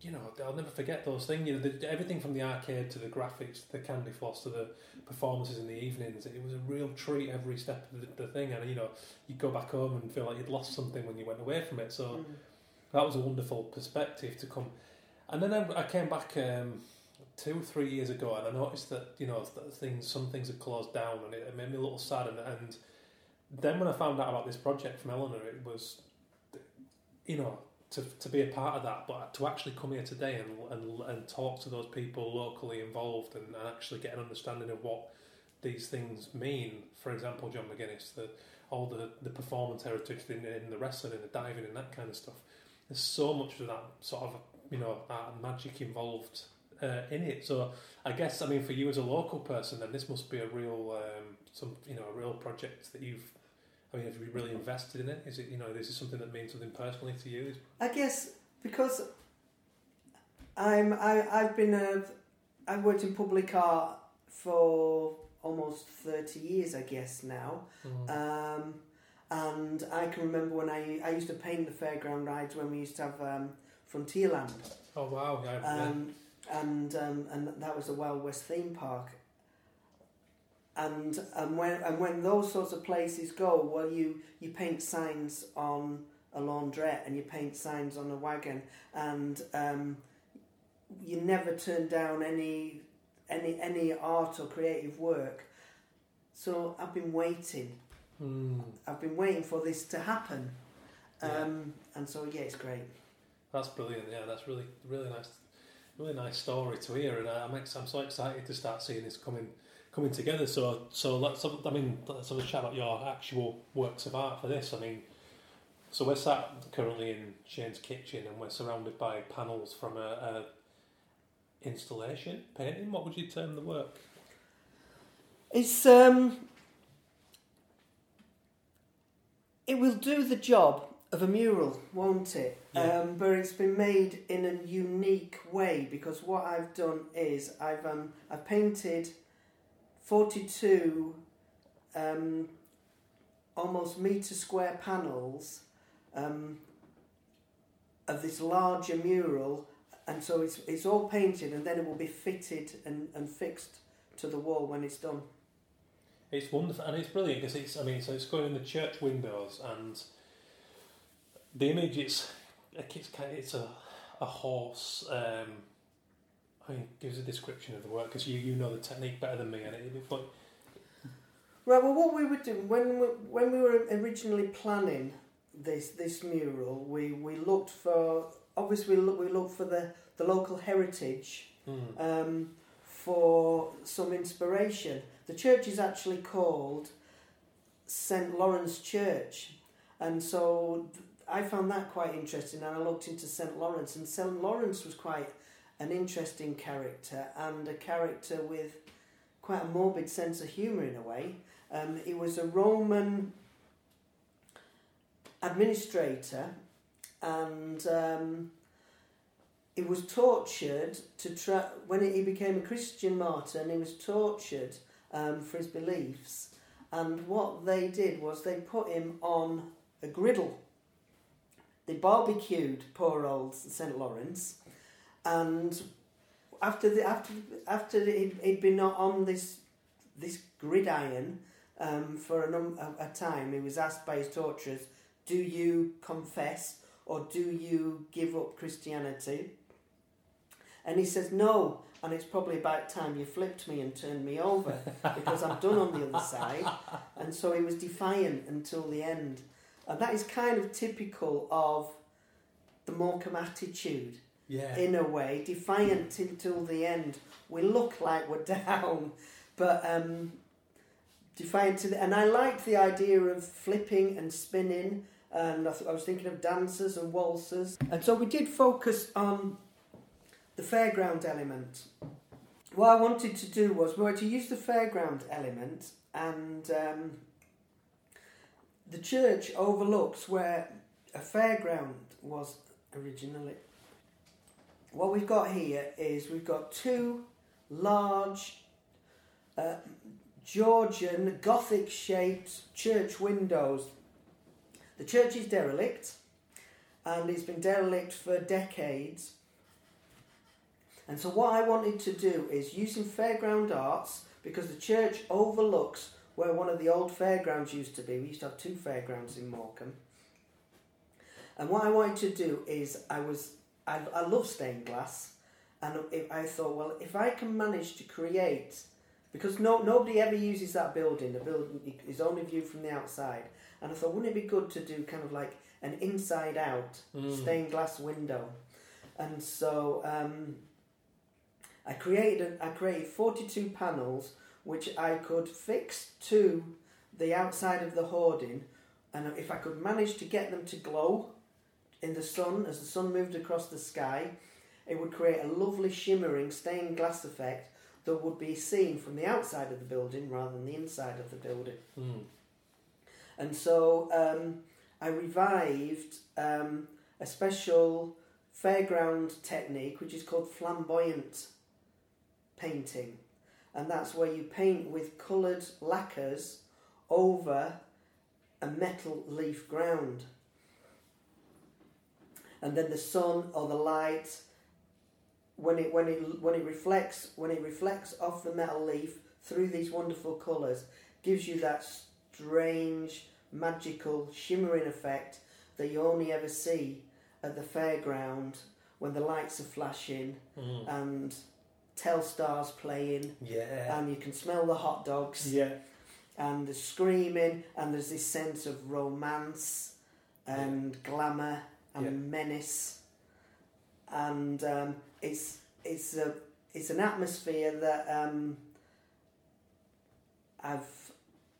you know, I'll never forget those things. You know, the, everything from the arcade to the graphics, the candy floss to the performances in the evenings. It was a real treat every step of the, the thing. And, you know, you go back home and feel like you'd lost something when you went away from it. So, Mm. that was a wonderful perspective to come. And then I, I came back um, two, or three years ago, and I noticed that you know things, some things had closed down, and it, it made me a little sad. And, and then when I found out about this project from Eleanor, it was, you know, to to be a part of that, but to actually come here today and and, and talk to those people locally involved, and, and actually get an understanding of what these things mean. For example, John McGuinness, the all the, the performance heritage in, in the wrestling and the diving and that kind of stuff. There's so much of that sort of you know magic involved uh, in it. So I guess I mean for you as a local person, then this must be a real um, some you know a real project that you've. I mean, have you really invested in it? Is it you know is it something that means something personally to you? I guess because I'm I I've been a I've worked in public art for almost thirty years, I guess now. Mm. Um, and I can remember when I I used to paint the fairground rides when we used to have um, Frontierland, oh wow! Yeah, yeah. And um, and that was the Wild West theme park. And and when and when those sorts of places go, well, you you paint signs on a laundrette and you paint signs on a wagon and um, you never turn down any any any art or creative work. So I've been waiting. Mm. I've been waiting for this to happen. Yeah. Um, and so yeah, it's great. That's brilliant. Yeah, that's really really nice, really nice story to hear, and I'm ex- I'm so excited to start seeing this coming coming together. So so let's have, I mean let's have a chat about your actual works of art for this. I mean, so we're sat currently in Shane's kitchen, and we're surrounded by panels from a, a installation painting. What would you term the work? It's um, it will do the job of a mural, won't it? Yeah. Um, but it's been made in a unique way because what I've done is I've um, I've painted forty two um, almost metre square panels um, of this larger mural, and so it's it's all painted and then it will be fitted and, and fixed to the wall when it's done. It's wonderful and it's brilliant because it's I mean so it's going in the church windows and the image it's it's kind of, it's a a horse. Um, I mean, gives a description of the work because you you know the technique better than me and it, it's like Right. Well, what we were doing when we, when we were originally planning this this mural, we, we looked for obviously we look, we looked for the, the local heritage mm, um, for some inspiration. The church is actually called St Lawrence Church, and so I found that quite interesting. And I looked into St Lawrence, and St Lawrence was quite an interesting character and a character with quite a morbid sense of humour in a way. Um, he was a Roman administrator, and um, he was tortured to try when he became a Christian martyr. And he was tortured um, for his beliefs. And what they did was they put him on a griddle. They barbecued poor old St Lawrence, and after the after after he'd, he'd been on this this gridiron um, for a, num- a, a time, he was asked by his torturers, "Do you confess or do you give up Christianity?" And he says, "No." And it's probably about time you flipped me and turned me over because I'm done on the other side. (laughs) And so he was defiant until the end. And that is kind of typical of the Morecambe attitude yeah in a way, defiant until the end. We look like we're (laughs) down, but um, defiant to the. And I liked the idea of flipping and spinning, and I, th- I was thinking of dancers and waltzers. And so we did focus on the fairground element. What I wanted to do was we were to use the fairground element, and um, the church overlooks where a fairground was originally. What we've got here is we've got two large uh, Georgian Gothic shaped church windows. The church is derelict and it's been derelict for decades. And so, what I wanted to do is using fairground arts because the church overlooks where one of the old fairgrounds used to be. We used to have two fairgrounds in Morecambe. And what I wanted to do is, I was I, I love stained glass, and if, I thought, well, if I can manage to create, because no nobody ever uses that building. The building is only viewed from the outside, and I thought, wouldn't it be good to do kind of like an inside out Mm. stained glass window? And so um, I created I created forty two panels which I could fix to the outside of the hoarding, and if I could manage to get them to glow in the sun as the sun moved across the sky, it would create a lovely shimmering stained glass effect that would be seen from the outside of the building rather than the inside of the building. Mm. And so um, I revived um, a special fairground technique which is called flamboyant painting. And that's where you paint with coloured lacquers over a metal leaf ground. And then the sun or the light when it when it when it reflects when it reflects off the metal leaf through these wonderful colours gives you that strange magical shimmering effect that you only ever see at the fairground when the lights are flashing Mm. and Telstars playing Yeah. and you can smell the hot dogs Yeah. and the screaming and there's this sense of romance and glamour and Yeah. menace and um, it's it's a it's an atmosphere that um, I've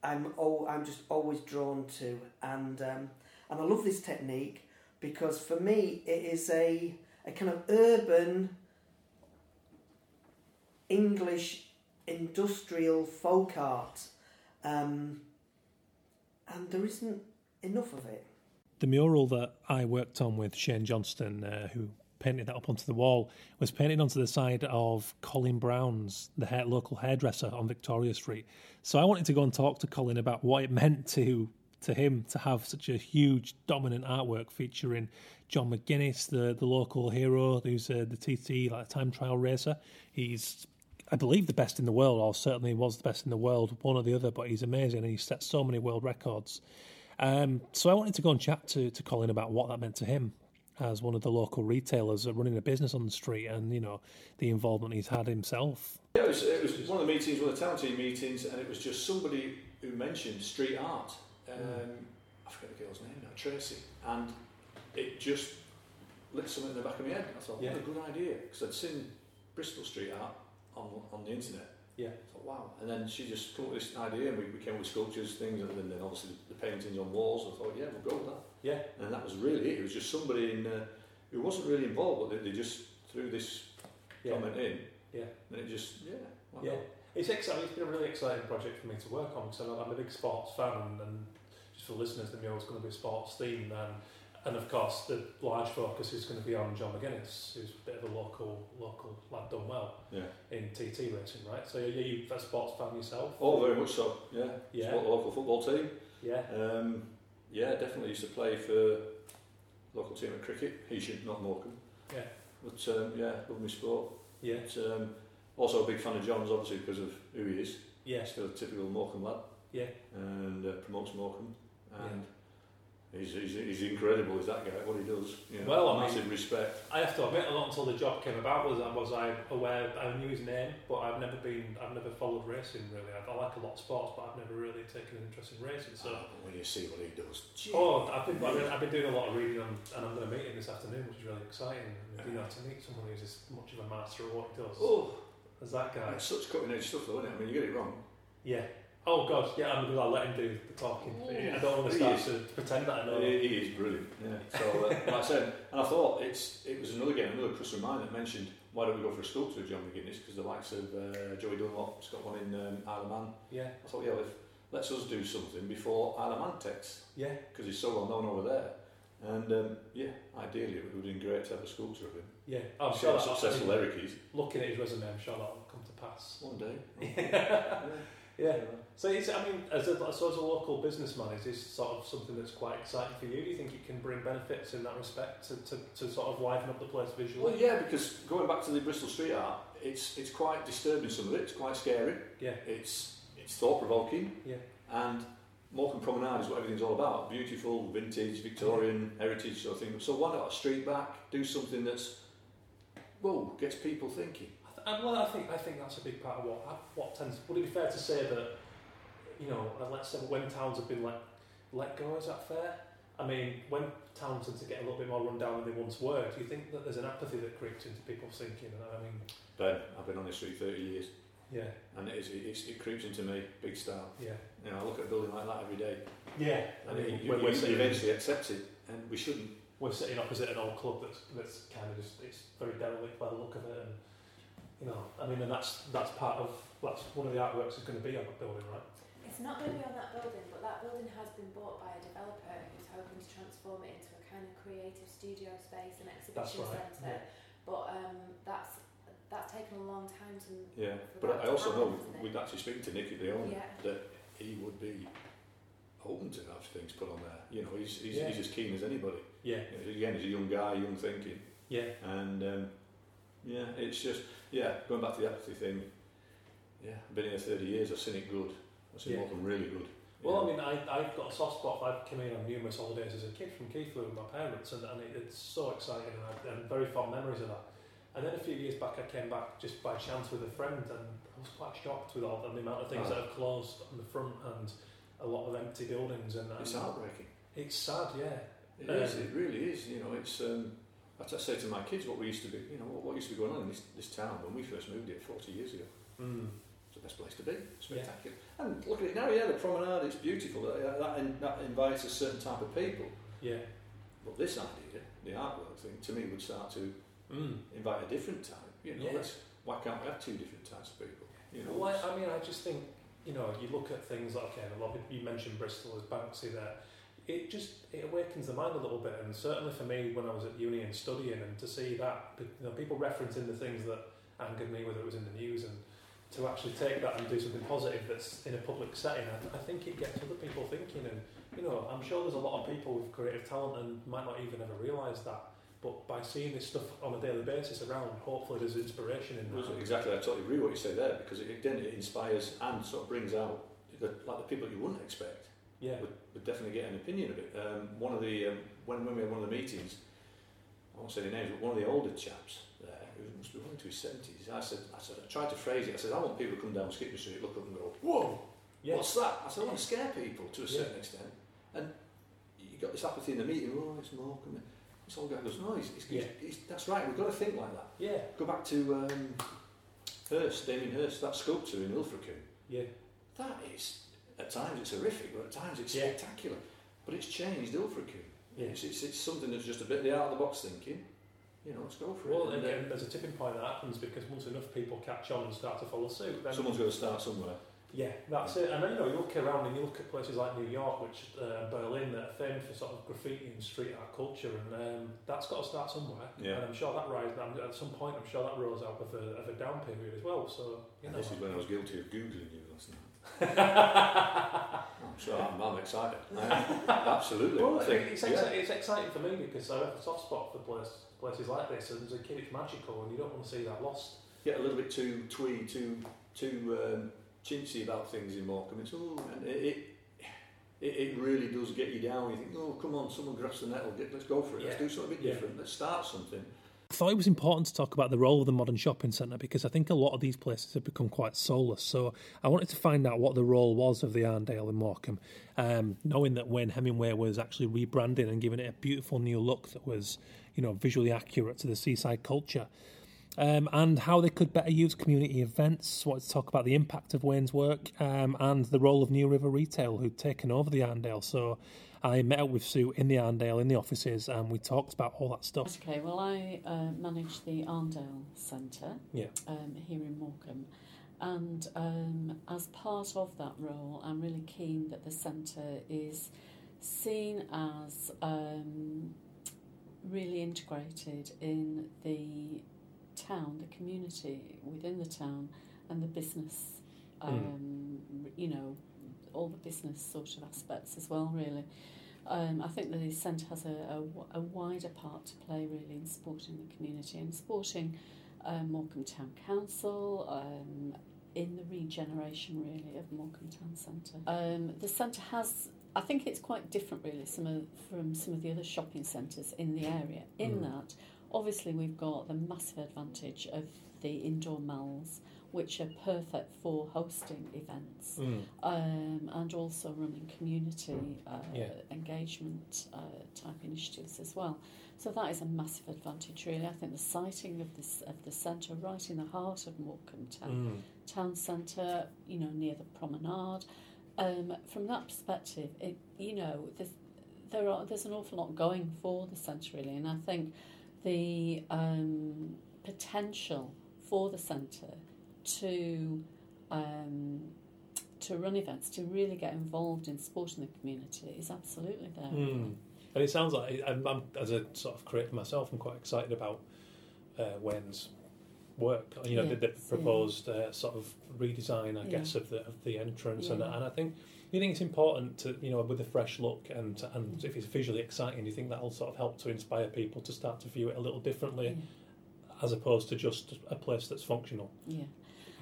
I'm oh I'm just always drawn to and um, and I love this technique because for me it is a a kind of urban English industrial folk art um, and there isn't enough of it. The mural that I worked on with Shane Johnston, uh, who painted that up onto the wall, was painted onto the side of Colin Brown's, the hair, local hairdresser on Victoria Street. So I wanted to go and talk to Colin about what it (laughs) meant to to him to have such a huge, dominant artwork featuring John McGuinness, the the local hero, who's uh, the TT like time trial racer. He's I believe the best in the world, or certainly was the best in the world, one or the other. But he's amazing, and he set so many world records. Um, so I wanted to go and chat to, to Colin about what that meant to him as one of the local retailers running a business on the street, and you know the involvement he's had himself. Yeah, it was, it was one of the meetings, one of the town team meetings, and it was just somebody who mentioned street art. Um, I forget the girl's name now, Tracy, and it just lit something in the back of my head. I thought, Yeah. what a good idea, because I'd seen Bristol street art on on the internet. Yeah. I thought, wow. And then she just came up with this idea, and we, we came up with sculptures, things, and then, then obviously the paintings on walls. I thought, yeah, we'll go with that. Yeah. And that was really it. It was just somebody in, uh, who wasn't really involved, but they, they just threw this Yeah. comment in. Yeah. And it just, yeah. Yeah, not? it's exciting. It's been a really exciting project for me to work on because I'm, I'm a big sports fan, and, and just for listeners, the mural is going to be a sports theme. and and of course the large focus is going to be on John McGuinness, who's a bit of a local local lad done well Yeah. in TT racing, right? So are you a sports fan yourself? Oh, very much so. Yeah. Yeah. Support the local football team. yeah, Um, yeah, definitely used to play for local team at cricket. He should not Morecambe. Yeah. But um, yeah, love my sport. yeah, But, um, also a big fan of John's, obviously because of who he is. yeah, still a typical Morecambe lad. Yeah. And uh, promotes Morecambe. And he's, he's, he's incredible, is that guy? What he does. You know, Well, I mean- massive respect. I have to admit, not until the job came about was was I aware. I knew his name, but I've never been. I've never followed racing really. I, I like a lot of sports, but I've never really taken an interest in racing. So. But when you see what he does, gee. Oh, I've been, I've been, I've been doing a lot of reading on, and I'm going to meet him this afternoon, which is really exciting. You know, to meet someone who's as much of a master of what he does Oh, as that guy. it's such cutting edge stuff though, isn't it? I mean, you get it wrong. Yeah. Oh God, yeah. I'm going to let him do the talking. I don't want to start to pretend that I know. He, he is brilliant. Yeah. So, uh, like I said, and I thought it's it was another game, another customer of mine that mentioned why don't we go for a sculpture with John McGuinness because the likes of uh, Joey Dunlop's got one in um, Isle of Man. Yeah, I thought, yeah, well, if, let's us do something before Isle of Man takes yeah, because he's so well known over there. And um, yeah, ideally it would have been great to have a sculpture of him. yeah. I'm See sure how that successful Eric is. Looking at his resume, I'm sure that will come to pass. One day. (laughs) Yeah. So it's, I mean, as a, so as a local businessman, is this sort of something that's quite exciting for you? Do you think it can bring benefits in that respect to, to, to sort of liven up the place visually? Well, yeah, because going back to the Bristol street art, it's it's quite disturbing. Some of it, it's quite scary. Yeah. It's it's thought provoking. Yeah. And Morecambe Promenade is what everything's all about. Beautiful, vintage, Victorian, heritage sort of thing. So why not a street back, do something that's whoa, gets people thinking. I th- well, I think I think that's a big part of what what tends. Would it be fair to say that you know, let's say when towns have been let let go, is that fair? I mean, when towns tend to get a little bit more run down than they once were, do you think that there's an apathy that creeps into people's thinking? And I mean, Ben, I've been on this street 30 years, yeah, and it, is, it, it's, it creeps into me big style. yeah, You know, I look at a building like that every day, yeah. I and mean, it, you, we're, you, we're, you sitting, eventually accept it, and we shouldn't. we're sitting opposite an old club that's that's kind of just it's very derelict by the look of it, and you know, I mean, and that's that's part of that's one of the artworks is going to be on that building, right? It's not going to be on that building, but that building has been bought by a developer who's hoping to transform it into a kind of creative studio space and That's exhibition right. centre. But um, that's that's taken a long time to. Yeah, but I also know, happen, isn't it? with actually speaking to Nicky, the owner, Yeah. that he would be open to have things put on there. You know, he's, he's, Yeah. he's as keen as anybody. Yeah, You know, again, he's a young guy, young thinking, yeah, and um, yeah, it's just yeah, going back to the apathy thing. Yeah, I've been here thirty years. I've seen it good. I've seen Yeah. Morecambe really good. Well, I mean, I, I've got a soft spot. I came in on numerous holidays as a kid from Keighley with my parents, and, and it, it's so exciting, and, I, and very fond memories of that. And then a few years back, I came back just by chance with a friend, and I was quite shocked with all the amount of things Oh. that have closed on the front and a lot of empty buildings. And, and it's heartbreaking. It's sad, yeah. It is. Um, It really is. You know, it's. Um, I say to my kids what we used to be. You know, what, what used to be going on in this, this town when we first moved here 40 years ago. Mm. It's the best place to be. Spectacular. And look at it now. Yeah, the promenade. It's beautiful. That, that, that invites a certain type of people. Yeah. But this idea, the artwork thing, to me would start to Mm. invite a different type. You know, Yeah. let's, why can't we have two different types of people? You know, Well, I, I mean, I just think you know, you look at things like okay, a lot of, you mentioned Bristol as Banksy there. It just it awakens the mind a little bit, and certainly for me when I was at uni and studying, and to see that you know, people referencing the things that angered me, whether it was in the news, and to actually take that and do something positive that's in a public setting, I, I think it gets other people thinking. And you know, I'm sure there's a lot of people with creative talent and might not even ever realise that. But by seeing this stuff on a daily basis around, hopefully there's inspiration in that. Exactly, I totally agree with what you say there because it, again it inspires and sort of brings out the, like the people you wouldn't expect Yeah. would, would definitely get an opinion of it. Um, one of the um, when, when we had one of the meetings, I won't say the names, but one of the older chaps there who must be well into his seventies. I said, I said, I tried to phrase it. I said, I want people to come down Skipper Street, look up and go, whoa, Yeah. what's that? I said, I want to scare people to a Yeah. certain extent. And you got this apathy in the meeting. Oh, it's Morecambe. This old guy goes, no, he's, he's, Yeah. he's, that's right. We've got to think like that. Yeah. Go back to um, Hirst, Damien Hirst, that sculpture in Ilfracombe. Yeah. That is, at times it's horrific, but at times it's Yeah. spectacular. But it's changed Ilfracombe. Yeah. It's, it's, it's something that's just a bit of the out of the box thinking. You know, let's go for Well, it. And, again, uh, there's a tipping point that happens because once enough people catch on and start to follow suit, then someone's got to start somewhere. yeah, that's it. And then you know you look around and you look at places like New York, which uh, Berlin, that are famed for sort of graffiti and street art culture, and um, that's got to start somewhere. Yeah. And I'm sure that rise at some point. I'm sure that rose out of a, of a down period as well. So you know, this is when I was guilty of googling you last night. I'm (laughs) sure I'm, I'm excited. (laughs) Absolutely. Well, it's, yeah. exci- it's exciting for me because I have a soft spot for place, places like this, and as a kid, it's magical, and you don't want to see that lost. get a little bit too twee, too too um, chintzy about things in Morecambe. It's oh, and it, it it it really does get you down. You think, oh, come on, someone grasps the nettle. Get, let's go for it. Let's do something a bit Yeah. different. Let's start something. I thought it was important to talk about the role of the modern shopping centre because I think a lot of these places have become quite soulless. So I wanted to find out what the role was of the Arndale in Morecambe, um, knowing that when Hemingway was actually rebranding and giving it a beautiful new look that was, you know, visually accurate to the seaside culture. Um, and how they could better use community events. Wanted to talk about the impact of Wayne's work um, and the role of New River Retail, who'd taken over the Arndale. So I met up with Sue in the Arndale in the offices, and we talked about all that stuff. Okay, well, I uh, manage the Arndale Centre Yeah. um, here in Morecambe, and um, as part of that role, I'm really keen that the centre is seen as um, really integrated in the town, the community within the town, and the business. Um, You know, all the business sort of aspects as well, really. Um, I think the centre has a wider part to play really in supporting the community and supporting um, Morecambe Town Council um, in the regeneration really of Morecambe Town Centre. Um, the centre has, I think it's quite different really some of, from some of the other shopping centres in the area in Mm. that obviously we've got the massive advantage of the indoor malls which are perfect for hosting events um, and also running community uh, Yeah. engagement uh, type initiatives as well. So that is a massive advantage, really. I think the siting of this of the centre, right in the heart of Morecambe Mm. Town, town centre, you know, near the promenade. Um, from that perspective, it you know, there's, there are there's an awful lot going for the centre really, and I think the um, potential for the centre to um, to run events, to really get involved in sport in the community is absolutely there. Mm. And it sounds like I'm, I'm, as a sort of creator myself, I'm quite excited about uh, Wayne's work. You know, the, the Yes, yeah. proposed uh, sort of redesign, I Yeah. guess, of the of the entrance, and Yeah. and I think you think it's important to you know with a fresh look and and if it's visually exciting, you think that'll sort of help to inspire people to start to view it a little differently, as opposed to just a place that's functional. Yeah.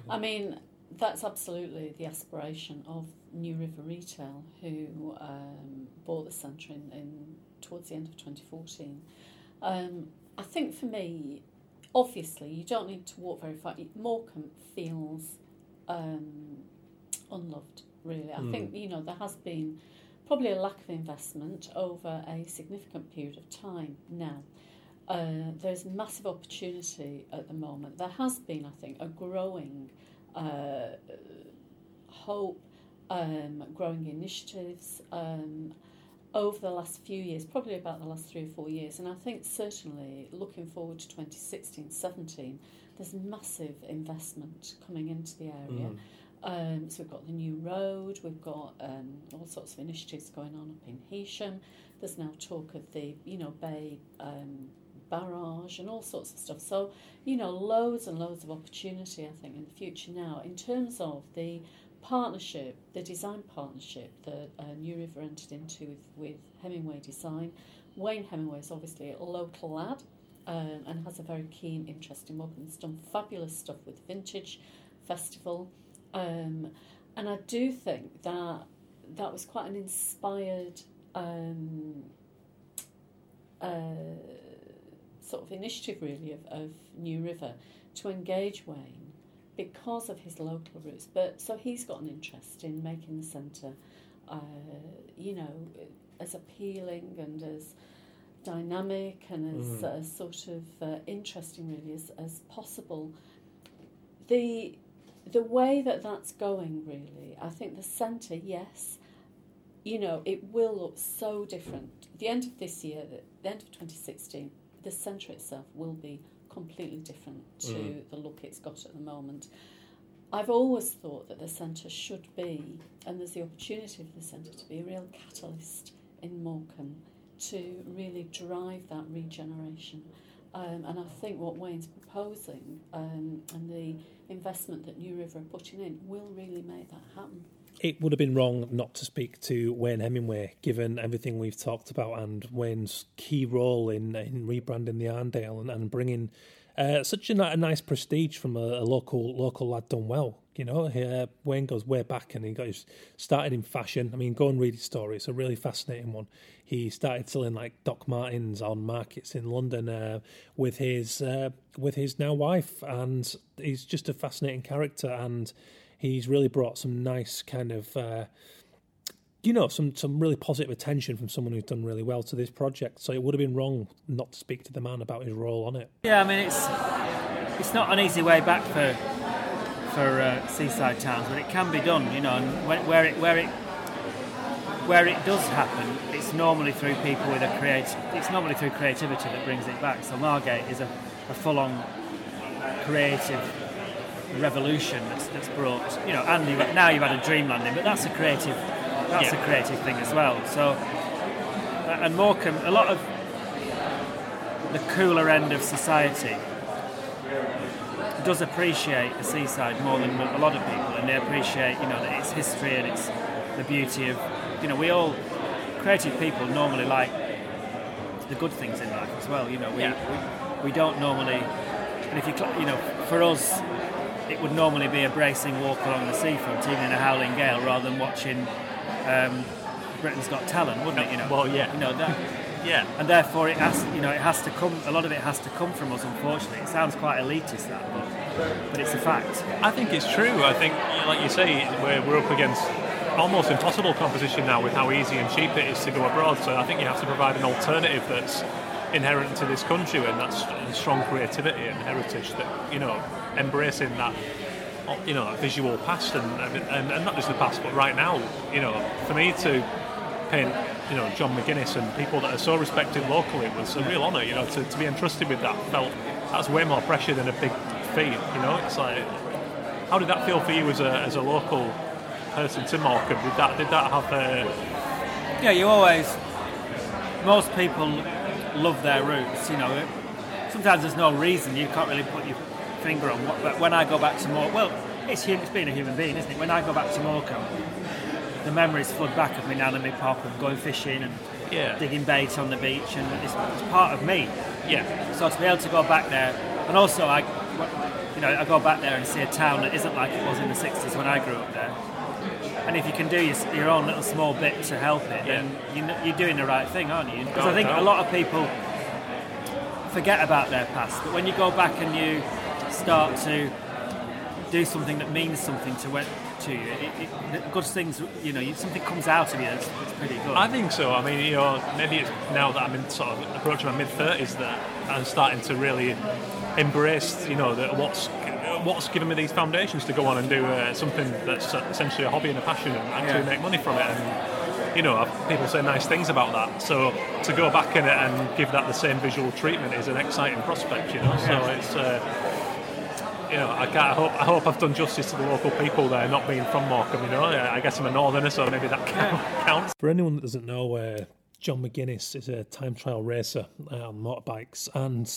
I mean, that's absolutely the aspiration of New River Retail, who um, bought the centre in, in towards the end of 2014. Um, I think for me, obviously, you don't need to walk very far. Morecambe feels um, unloved, really. I Mm. think, you know, there has been probably a lack of investment over a significant period of time now. Uh, there's massive opportunity at the moment. There has been, I think, a growing uh, hope, um, growing initiatives um, over the last few years, probably about the last three or four years. And I think certainly looking forward to 2016 17, there's massive investment coming into the area. Mm. Um, so we've got the new road, we've got um, all sorts of initiatives going on up in Heysham. There's now talk of the, you know, Bay um, barrage and all sorts of stuff. So, you know, loads and loads of opportunity, I think, in the future now. In terms of the partnership, the design partnership that uh, New River entered into with, with Hemingway Design, Wayne Hemingway is obviously a local lad um, and has a very keen interest in Morecambe. He's done fabulous stuff with Vintage Festival. Um, and I do think that that was quite an inspired um, uh, sort of initiative, really, of, of New River to engage Wayne because of his local roots. But so he's got an interest in making the centre, uh, you know, as appealing and as dynamic and as Mm. uh, sort of uh, interesting, really, as, as possible. The the way that that's going, really, I think the centre, yes, you know, it will look so different. The end of this year, the, the end of 2016, the centre itself will be completely different to Mm. the look it's got at the moment. I've always thought that the centre should be, and there's the opportunity for the centre to be a real catalyst in Morecambe to really drive that regeneration. Um, and I think what Wayne's proposing um, and the investment that New River are putting in will really make that happen. It would have been wrong not to speak to Wayne Hemingway, given everything we've talked about and Wayne's key role in in rebranding the Arndale and, and bringing uh, such a, a nice prestige from a, a local local lad done well. You know, uh, Wayne goes way back and he got his, started in fashion. I mean, go and read his story; it's a really fascinating one. He started selling like Doc Martens on markets in London uh, with his uh, with his now wife, and he's just a fascinating character and he's really brought some nice kind of uh, you know some some really positive attention from someone who's done really well to this project so it would have been wrong not to speak to the man about his role on it Yeah, I mean it's it's not an easy way back for for uh, seaside towns, but it can be done, you know. And where, where it where it where it does happen, it's normally through people with a create. It's normally through creativity that brings it back. So Margate is a, a full-on creative revolution that's, that's brought, you know. And you, now you've had a dream landing, but that's a creative that's a creative thing as well. So uh, and Morecambe, a lot of the cooler end of society does appreciate the seaside more than a lot of people, and they appreciate, you know, that its history and its the beauty of, you know, we all creative people normally like the good things in life as well. You know, we we, we don't normally, and if you, you know, for us, it would normally be a bracing walk along the seafront, even in a howling gale, rather than watching um, Britain's Got Talent, wouldn't it? You know, Well, yeah. you know that Yeah. and therefore it has you know it has to come a lot of it has to come from us unfortunately it sounds quite elitist that but but it's a fact I think it's true. I think, like you say, we're, we're up against almost impossible competition now with how easy and cheap it is to go abroad. So I think you have to provide an alternative that's inherent to this country, and that's strong creativity and heritage. That you know, embracing that, you know, that visual past and, and and not just the past, but right now. You know, for me to paint, you know, John McGuinness and people that are so respected locally was a real honour. You know, to, to be entrusted with that felt that's way more pressure than a big feat You know, it's like, how did that feel for you as a as a local person to Morecambe? Did that did that have a yeah you always most people love their roots you know sometimes there's no reason you can't really put your finger on what but when I go back to more well it's, being a human being isn't it? When I go back to Morecambe the memories flood back of me now and me pop and going fishing and yeah. digging bait on the beach and it's, it's part of me. Yeah. So to be able to go back there, and also I, you know, I go back there and see a town that isn't like it was in the '60s when I grew up there. And if you can do your, your own little small bit to help it, then you you're doing the right thing, aren't you? Because I think a lot of people forget about their past, but when you go back and you start to do something that means something to when, to you, it, it, good things, you know, something comes out of you that's, that's pretty good. I think so. I mean, you know, maybe it's now that I'm in sort of approaching my mid thirties that I'm starting to really embrace, you know, that what's what's given me these foundations to go on and do uh, something that's essentially a hobby and a passion and actually Yeah. make money from it. And you know, people say nice things about that. So to go back in it and give that the same visual treatment is an exciting prospect. You know, so it's. Uh, you know, I, I hope I hope I've done justice to the local people there, not being from Morecambe. You know, I guess I'm a northerner, so maybe that counts. For anyone that doesn't know, uh, John McGuinness is a time trial racer uh, on motorbikes, and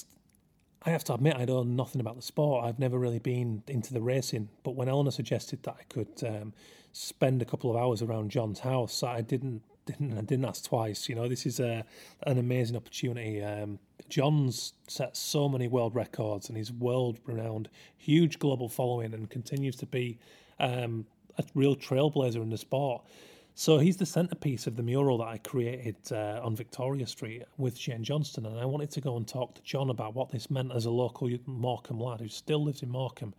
I have to admit I know nothing about the sport. I've never really been into the racing, but when Eleanor suggested that I could um, spend a couple of hours around John's house, I didn't didn't I didn't ask twice. You know, this is a an amazing opportunity. Um, John's set so many world records, and he's world renowned, huge global following, and continues to be um, a real trailblazer in the sport. So he's the centerpiece of the mural that I created uh, on Victoria Street with Shane Johnston, and I wanted to go and talk to John about what this meant as a local Morecambe lad who still lives in Morecambe,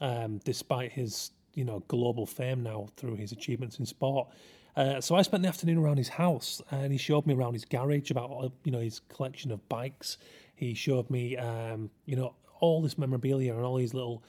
um, despite his you know global fame now through his achievements in sport. Uh, so I spent the afternoon around his house, and he showed me around his garage about uh, you know his collection of bikes. He showed me um, you know all this memorabilia and all these little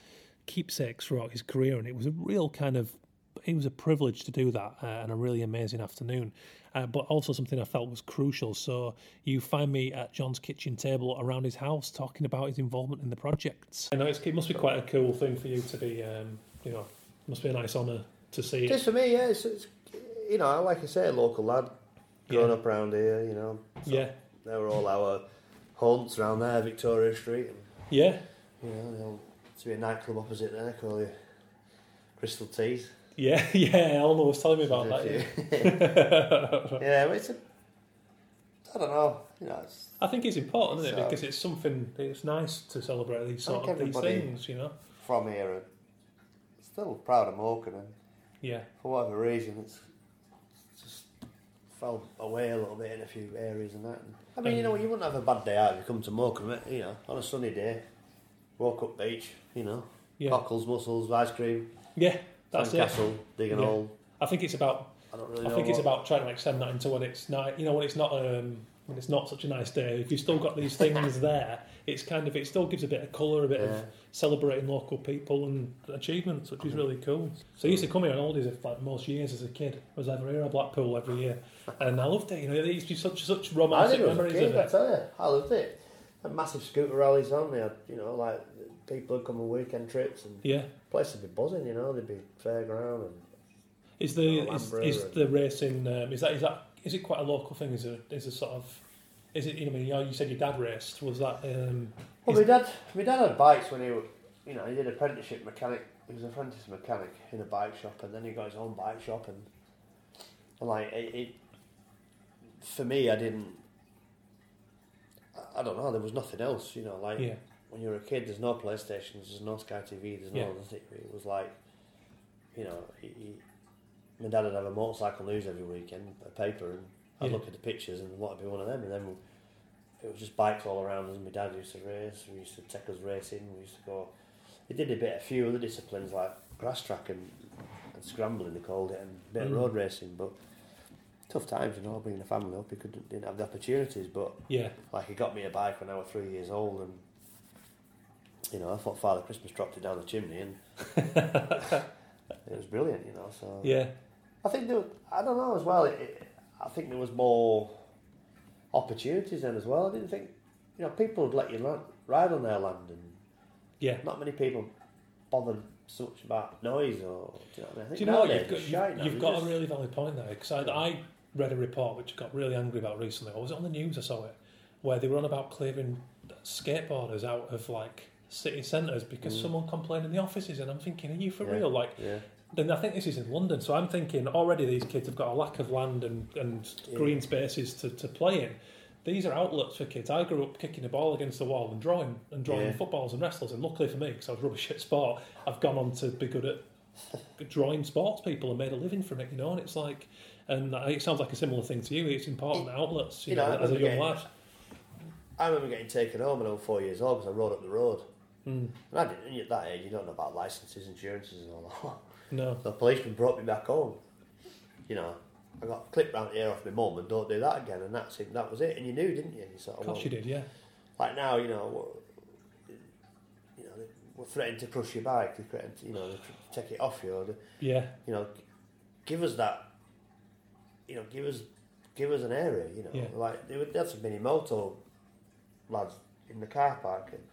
keepsakes throughout his career, and it was a real kind of it was a privilege to do that uh, and a really amazing afternoon, uh, but also something I felt was crucial. So you find me at John's kitchen table around his house talking about his involvement in the projects. I know it's, it must be quite a cool thing for you to be, um, you know, must be a nice honour to see. It is for me, yeah. It's, it's, you know, like I say, a local lad, growing Yeah. up around here, you know. So Yeah. They were all our haunts around there, Victoria Street. And, Yeah. You know, you to be a nightclub opposite there called the Crystal Teas. Yeah, (laughs) yeah, Eleanor was telling me about that. Yeah. (laughs) (laughs) yeah, but it's a. I don't know. You know, it's, I think it's important, isn't it? So- Because it's something. It's nice to celebrate these sort of these things, you know. From here, still proud of Morecambe, and Yeah. for whatever reason, it's fell away a little bit in a few areas and that. I mean, you know, you wouldn't have a bad day out if you come to Morecambe, you know, on a sunny day, walk up beach, you know, Yeah. cockles, mussels, ice cream, Yeah, that's it. castle, dig an Yeah. hole. I think it's about. I don't really I think it's about trying to extend that into when it's not. You know, when it's not. Um, when it's not such a nice day, if you've still got these things (laughs) there, it's kind of it still gives a bit of colour, a bit Yeah. of celebrating local people and achievements, which is really cool. So I used to come here on holidays like most years as a kid. I was over here at Blackpool every year, and I loved it. You know, it used to be such such romantic did it as a memories kid, I it. tell you. I loved it. Massive scooter rallies on. They had, you know, like people would come on weekend trips and Yeah. place would be buzzing, you know, there'd be fairground and Is the is, is the racing um, is that is that is it quite a local thing? Is it is a sort of is it you know you, know, you said your dad raced was that um, Well, my dad, my dad had bikes when he, wa- you know, he did apprenticeship mechanic. He was an apprentice mechanic in a bike shop, and then he got his own bike shop, and, and like it, it, for me, I didn't. I- I don't know. There was nothing else, you know. Like Yeah. when you were a kid, there's no PlayStations, there's no Sky TV, there's no Yeah. nothing. It was like, you know, he, he, my dad would have a motorcycle news every weekend, a paper, and I'd Yeah. look at the pictures and what would be one of them, and then it was just bikes all around us. And my dad used to race. We used to take us racing. We used to go. He did a bit, a few other disciplines like grass track and, and scrambling. They called it, and a bit Mm. of road racing. But tough times, you know, bringing a family up. He couldn't didn't have the opportunities. But Yeah. like he got me a bike when I was three years old, and you know, I thought Father Christmas dropped it down the chimney, and (laughs) it was brilliant. You know, so Yeah. I think there, I don't know as well. It, it, I think there was more opportunities then as well. I didn't think, you know, people would let you land, ride on their land, and Yeah. not many people bothered so much about noise or. Do you know what I mean? I think Do you know what? You've got, you've, you've got just- a really valid point there because I, I read a report which got really angry about recently. Or was it on the news? I saw it where they were on about clearing skateboarders out of like city centres because Mm. someone complained in the offices, and I'm thinking, are you for Yeah, real? Like, yeah. Then I think this is in London, so I'm thinking already these kids have got a lack of land and, and Yeah. green spaces to, to play in. these are outlets for kids. I grew up kicking a ball against the wall and drawing and drawing Yeah. footballs and wrestlers. And luckily for me, because I was rubbish at sport, I've gone on to be good at (laughs) drawing sports people and made a living from it. You know, and it's like, and it sounds like a similar thing to you. It's important outlets. You, you know, know, as a young getting- lad. I remember getting taken home when I was four years old because I rode up the road. Mm. And I didn't, at that age, you don't know about licences, insurances, and all that. No. The policeman brought me back home. You know, I got clipped round the ear off my mum and don't do that again, and that's it. That was it. And you knew, didn't you? And you sort Of course you did, yeah. Like now, you know, you know, they were threatening to crush your bike. They threatened, to, you know, they tr- take it off you. Or they, Yeah. You know, give us that. You know, give us, give us an area. You know, Yeah. like they would have some mini moto lads in the car park and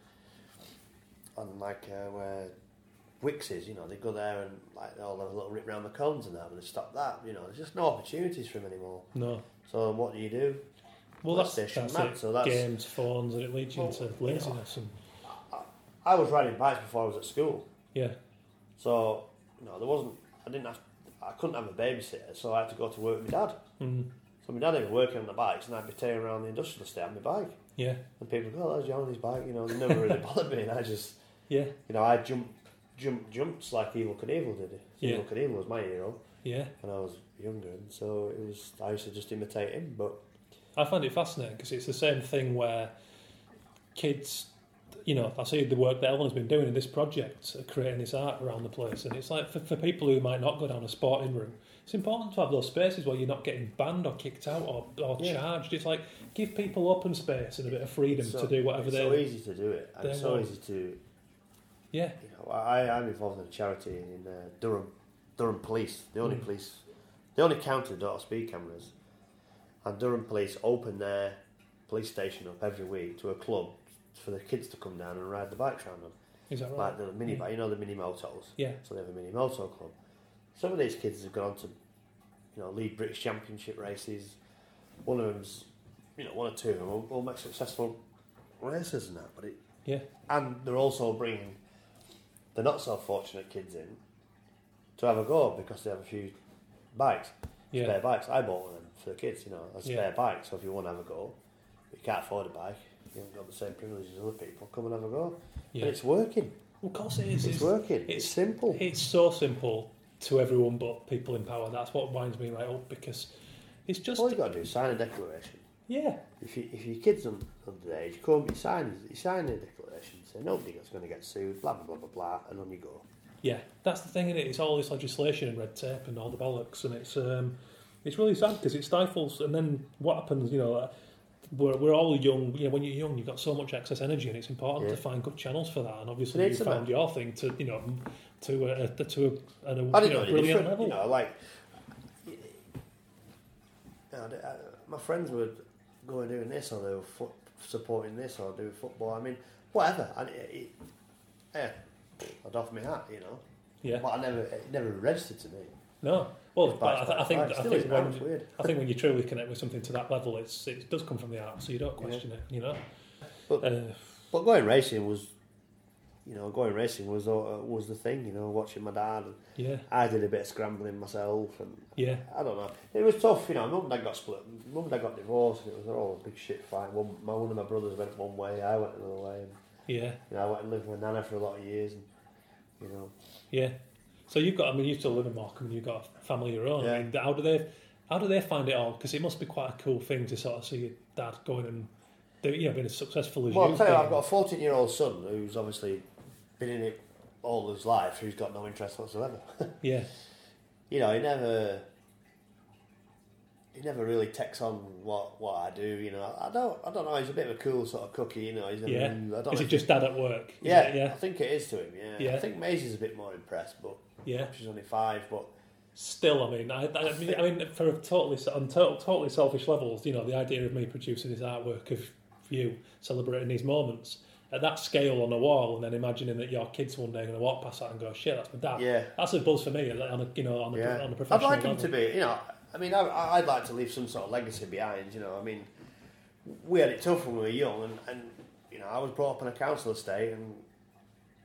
on like uh, where Wickes is. You know, they go there and like they'll have a little rip round the cones and that, but they stop that. You know, there's just no opportunities for them anymore. No. So what do you do? Well, that's, that's man. it. So that's Games, phones, and it leads you Well, into you know, laziness. And I was riding bikes before I was at school. Yeah. So, you know, there wasn't, I didn't have, I couldn't have a babysitter, so I had to go to work with my dad. Mm. So my dad be working on the bikes and I'd be tearing around the industrial estate on my bike. Yeah. And people go, oh, that's John on his bike, you know, they never really (laughs) bothered me. And I just, Yeah. you know, I jumped, jumped, jumps like Evel Knievel did. Yeah. Evel Knievel was my hero. Yeah. When I was younger, and so it was, I used to just imitate him, but I find it fascinating because it's the same thing where kids, you know, I see the work that Ellen's been doing in this project, creating this art around the place, and it's like for, for people who might not go down a sporting route, it's important to have those spaces where you're not getting banned or kicked out or, or Yeah. charged. It's like give people open space and a bit of freedom so- to do whatever they. Want. It's so easy to do it. And it's so want. easy to, Yeah. you know, I, I'm involved in a charity in uh, Durham, Durham Police, the only Mm. police, the only county that don't have speed cameras. And Durham Police open their police station up every week to a club for the kids to come down and ride the bikes around them. Is that right? Like the mini, Yeah. you know, the mini motos. Yeah. So they have a mini moto club. Some of these kids have gone on to, you know, lead British Championship races. One of them's, you know, one or two of them will, will make successful races and that. But it, Yeah. and they're also bringing the not so fortunate kids in to have a go because they have a few bikes, Yeah. spare bikes. I bought one of them for the kids, you know, a spare Yeah. bike. So if you want to have a go, you can't afford a bike, you haven't got the same privileges as other people. Come and have a go, Yeah. and it's working. Well, of course it is. It's, working. It's, simple. It's so simple to everyone but people in power. That's what winds me right up because it's just. All you got to do is sign a declaration. Yeah. If, you, if your kid's un, underage, you come, you sign, you sign a declaration, nobody's going to get sued, blah blah blah blah blah, and on you go. Yeah, that's the thing, is it? It's all this legislation and red tape and all the bollocks, and it's um, it's really sad because it stifles. And then what happens? You know, uh, we're we're all young. You know, when you're young, you've got so much excess energy, and it's important Yeah. to find good channels for that. And obviously, you found your thing to you know to a, a to a, at a you know, know brilliant level. You know, like you know, uh, my friends would go and doing this, or they were foot, supporting this, or doing football. I mean, whatever. And it, it, yeah, I'd off my hat, you know. Yeah. But I never, it never registered to me. No, well, but I, th- I think I think when it's. I think when you truly connect with something to that level, it's it does come from the art, so you don't question it. You know, But, uh, but going racing was, you know, going racing was uh, was the thing. You know, watching my dad. And Yeah. I did a bit of scrambling myself, and Yeah. I don't know. It was tough. You know, mum and dad got split. Mum and dad got divorced, and it was all a big shit fight. One, my one of my brothers went one way, I went another way. And, Yeah. You know, I went and lived with my Nana for a lot of years, and you know. Yeah. So you've got, I mean, you still live in Morecambe. and you've got a family of your own. I mean, how do they, how do they find it all? Because it must be quite a cool thing to sort of see your dad going and, do, you know, being as successful as Well, you. I'll tell you, I've got a 14 year old son who's obviously been in it all his life, who's got no interest whatsoever. (laughs) Yeah. you know, he never. He never really takes on what, what I do, you know. I don't I don't know. He's a bit of a cool sort of cookie, you know. He's Yeah. I don't Is it just dad at work? Is Yeah, it? Yeah. I think it is to him. Yeah, Yeah. I think Maisie's a bit more impressed, but Yeah. she's only five. But Still, I mean, I, I, mean, I mean, for a totally on total, totally selfish levels, you know, the idea of me producing this artwork of you celebrating these moments at that scale on a wall, and then imagining that your kids one day are going to walk past that and go, "Shit, that's my dad." Yeah. that's a buzz for me on a you know on a, yeah, on a I'd professional like him to be. You know, I mean, I, I'd like to leave some sort of legacy behind. You know, I mean, we had it tough when we were young, and, and you know, I was brought up on a council estate, and,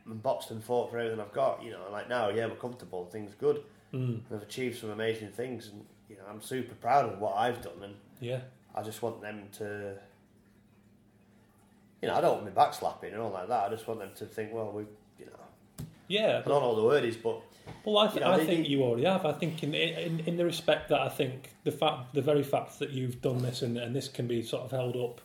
and boxed and fought for everything I've got. You know, like now, yeah, we're comfortable, things good, mm. I've achieved some amazing things, and you know, I'm super proud of what I've done, and Yeah. I just want them to you know, I don't want me backslapping and all like that. I just want them to think, well, we, you know, Yeah, I don't know what the word is, but Well, I, th- You know, I think they- you already have. I think in, in in the respect that I think the fact, the very fact that you've done this and, and this can be sort of held up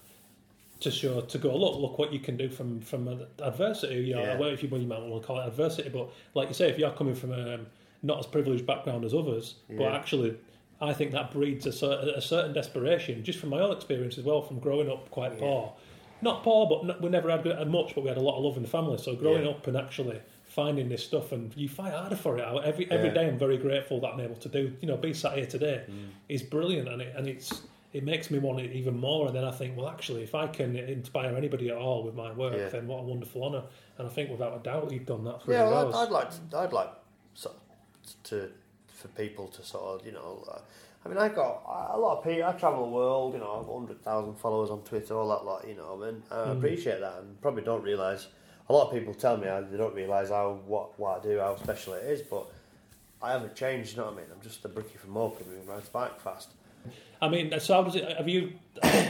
to show to go look look what you can do from from ad- adversity. You know, Yeah. well, if you, well, you might want to call it adversity, but like you say, if you're coming from a um, not as privileged background as others, but actually. I think that breeds a, cer- a certain desperation, just from my own experience as well, from growing up quite Yeah. poor. Not poor, but n- we never had much, but we had a lot of love in the family. So growing Yeah. up and actually finding this stuff, and you fight harder for it. I- Every every Yeah. day, I'm very grateful that I'm able to do. You know, be sat here today Mm. is brilliant, and it and it's it makes me want it even more. And then I think, well, actually, if I can inspire anybody at all with my work, Yeah. then what a wonderful honour. And I think without a doubt, you've done that for yeah, well, I'd, I'd like to, I'd like of to for people to sort of you know. Uh, I mean, I got a lot of people. I travel the world. You know, I've hundred thousand followers on Twitter, all that lot. You know, and I Mm. appreciate that, and probably don't realise. A lot of people tell me they don't realise how what what I do, how special it is, but I haven't changed. You know what I mean? I'm just a brickie from Morecambe who rides bike fast. I mean, so how does it? Have you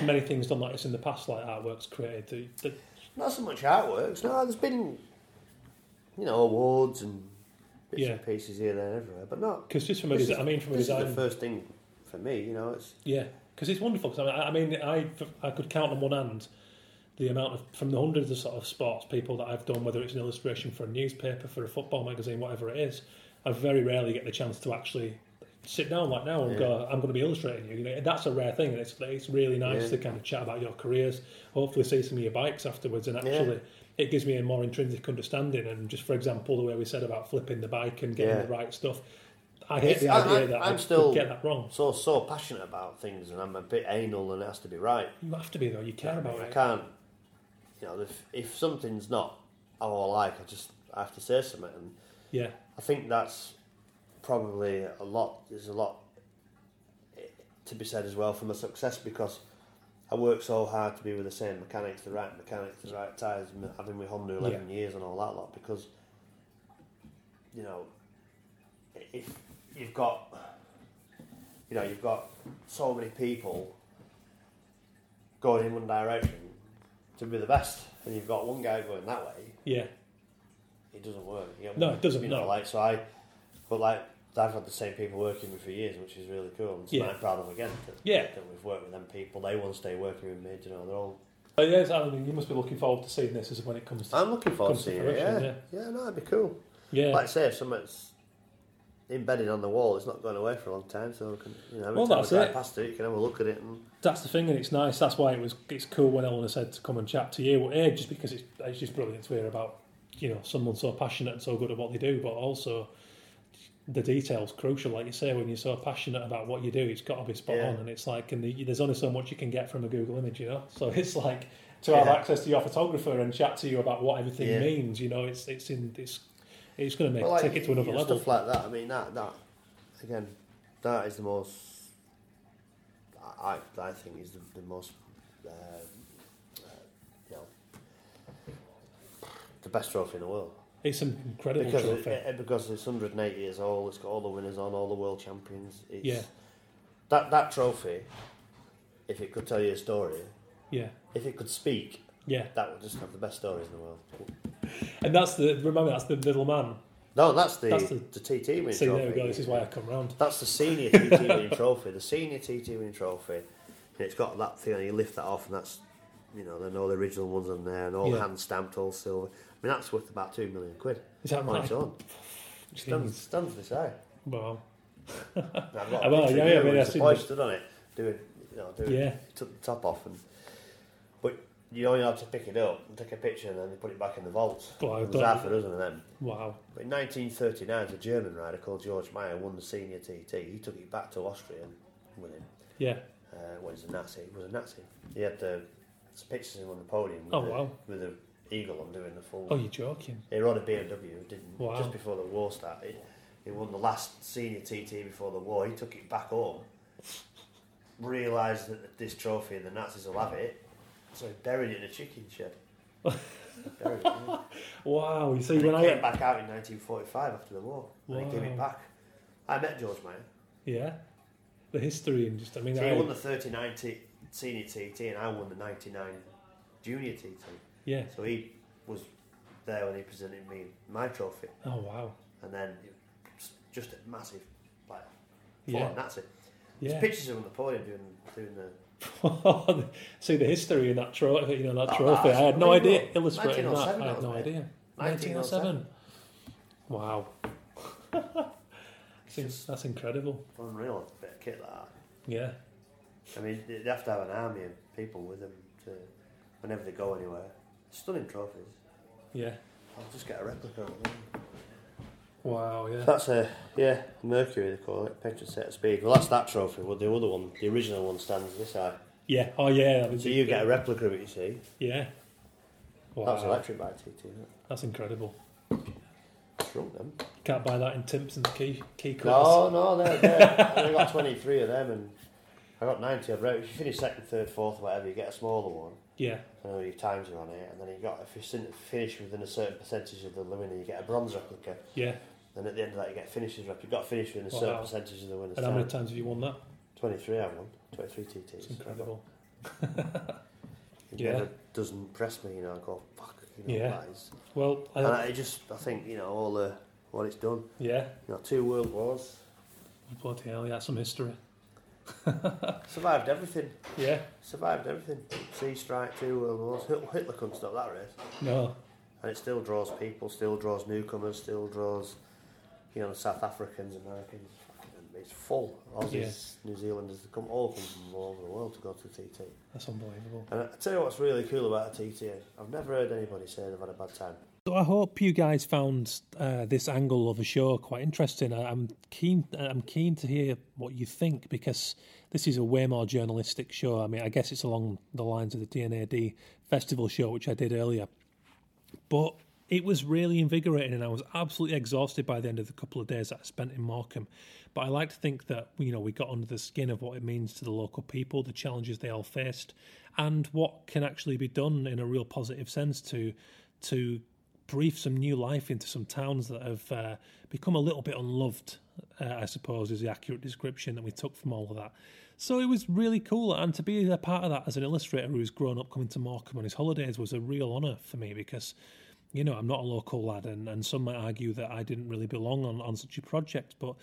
many things done like this in the past, like artworks created? That, that, Not so much artworks. No, there's been, you know, awards and bits Yeah. and pieces here, there, and everywhere, but not. because just from a design, I mean, from a design, the first thing for me. You know, it's Yeah, because it's wonderful. Because I mean, I, I I could count on one hand the amount of from the hundreds of sort of sports people that I've done, whether it's an illustration for a newspaper, for a football magazine, whatever it is. I very rarely get the chance to actually sit down like now and Yeah. go, "I'm going to be illustrating you." You know, that's a rare thing, and it's it's really nice Yeah. to kind of chat about your careers. Hopefully, see some of your bikes afterwards, and actually. It gives me a more intrinsic understanding, and just for example, the way we said about flipping the bike and getting Yeah. the right stuff, I hate It's- the idea I- that I'm I still- get that wrong. so so passionate about things, and I'm a bit anal, and it has to be right. You have to be though. You care about I it. I can't. You know, if if something's not how I like, I just I have to say something, and Yeah. I think that's probably a lot. There's a lot eh, to be said as well for my success because I work so hard to be with the same mechanics, the right mechanics, the right tyres, and having with Honda eleven years and all that lot. Because you know, if you've got, you know, you've got so many people going in one direction to be the best, and you've got one guy going that way Yeah. it doesn't work. You know, No, it doesn't, You know, no. like so I, but like I've had the same people working with me for years, which is really cool. And Yeah. I'm proud of again. That, Yeah. that we've worked with them people. They want to stay working with me. You know, they're all. Oh, yes, I mean, you must be looking forward to seeing this as when it comes to. I'm looking forward Comes to to seeing it. Yeah. fruition, yeah, no, it'd be cool. yeah. Like I say, if something's embedded on the wall, it's not going away for a long time. So can, you know, every Well, time that's drive it. past it, you can have a look at it and That's the thing, and it's nice. That's why it was. It's cool when Eleanor said to come and chat to you. A, just because it's it's just brilliant to hear about you know someone so passionate and so good at what they do, but also the details crucial. Like you say, when you're so passionate about what you do, it's got to be spot Yeah. on. And it's like, and the, there's only so much you can get from a Google image, you know. (laughs) So it's like to have Yeah. access to your photographer and chat to you about what everything Yeah. means. You know, it's it's in it's it's going to make Well, like, take it to another level. Stuff like that. I mean, that that again, that is the most. I I think is the, the most. Uh, uh, you know, the best trophy in the world It's an incredible because trophy. it, it- because it's 108 years old. It's got all the winners on, all the world champions. It's, Yeah. That that trophy, if it could tell you a story, yeah, if it could speak, yeah. that would just have the best stories in the world. And that's the remember that's the little man. No, that's the That's the, the- TT winning See, trophy. there we go. This is why I come round. That's the senior TT (laughs) winning trophy. The senior TT winning trophy. And it's got that thing, and you lift that off, and that's, you know, then all the original ones on there, and all Yeah. hand stamped, all silver. I mean, that's worth about two million quid Is that on right? its own. Stands, stands this high. Wow. I've got a (laughs) well, yeah, yeah, I mean, boy stood on it, doing, you know, doing, Yeah. took the top off, and you only had to pick it up and take a picture, and then they put it back in the vault. Well, I There's don't- half a dozen of them. Wow. But in 1939, a German rider called George Meier won the senior TT. He took it back to Austria and with him. Yeah. Uh, well, he's a Nazi. He was a Nazi. He had the pictures of him on the podium with, Oh, the, wow. with the eagle on doing the full. Oh, you're joking. He rode a BMW. Didn't Wow. just before the war started. He won the last senior TT before the war. He took it back home. Realised that this trophy and the Nazis will have it, so he buried it in a chicken shed. (laughs) buried it. yeah. Wow. You see, And when I came back out in 1945 after the war, and he gave it back. I met George Meier. yeah, the history and just I mean, So I, he won the 39 T- senior TT, and I won the 99 junior TT. Yeah. So he was there when he presented me my trophy, Oh wow. and then just a massive, like, Yeah. yeah. that's it. There's Yeah. pictures of him on the podium doing doing the. (laughs) See the history in that trophy. You know that Oh, trophy. I had no idea illustrating that. I had no oh was idea. 1907. 1907. Wow. (laughs) Seems- that's incredible. Unreal bit of kit like that. Yeah. I mean, they they have to have an army of people with them to whenever they go anywhere. Stunning trophies. Yeah. I'll just get a replica of them. Wow. Yeah. That's a yeah Mercury they call it, patron set of speed. Well, that's that trophy. Well, the other one, the original one, stands this high. Yeah. Oh yeah. So you get a replica of it. You see, Yeah. Wow. that was electric by TT. That's incredible. Shrunk them. Can't buy that in Timpson's key key cutters. No, no, they're, they're, I got 23 of them and I got 90 of them. If you finish second, third, fourth, whatever, you get a smaller one. Yeah. I know your times are on it, and then you got if you finish within a certain percentage of the winner, you get a bronze replica. Yeah. Then at the end of that, you get finishes rep. You've got to finish within a Wow. certain percentage of the winner's And how many times have you won that? 23 I won. 23 TTs. It's incredible. It Yeah. never doesn't impress me, you know. I go, fuck, you know, Yeah. that is. Well, I, And I just, I think, you know, all the what it's done. yeah. You know, two world wars, Bloody hell, yeah, some history. (laughs) survived everything. Yeah. Survived everything. Sea strike, two world wars. Hitler couldn't stop that race. No. And it still draws people, still draws newcomers, still draws, you know, South Africans, Americans, it's full. Aussies, New Zealanders, they come all come from all over the world to go to TT. That's unbelievable. And I tell you what's really cool about a TT. I've never heard anybody say they've had a bad time. So I hope you guys found uh, this angle of a show quite interesting. I, I'm keen. I'm keen to hear what you think because this is a way more journalistic show. I mean, I guess it's along the lines of the D&AD festival show, which I did earlier, but it was really invigorating, and I was absolutely exhausted by the end of the couple of days that I spent in Morecambe. But I like to think that you know we got under the skin of what it means to the local people, the challenges they all faced, and what can actually be done in a real positive sense to to breathe some new life into some towns that have uh, become a little bit unloved, uh, I suppose, is the accurate description that we took from all of that. So it was really cool, and to be a part of that as an illustrator who's grown up coming to Morecambe on his holidays was a real honour for me because, you know, I'm not a local lad, and, and some might argue that I didn't really belong on, on such a project, but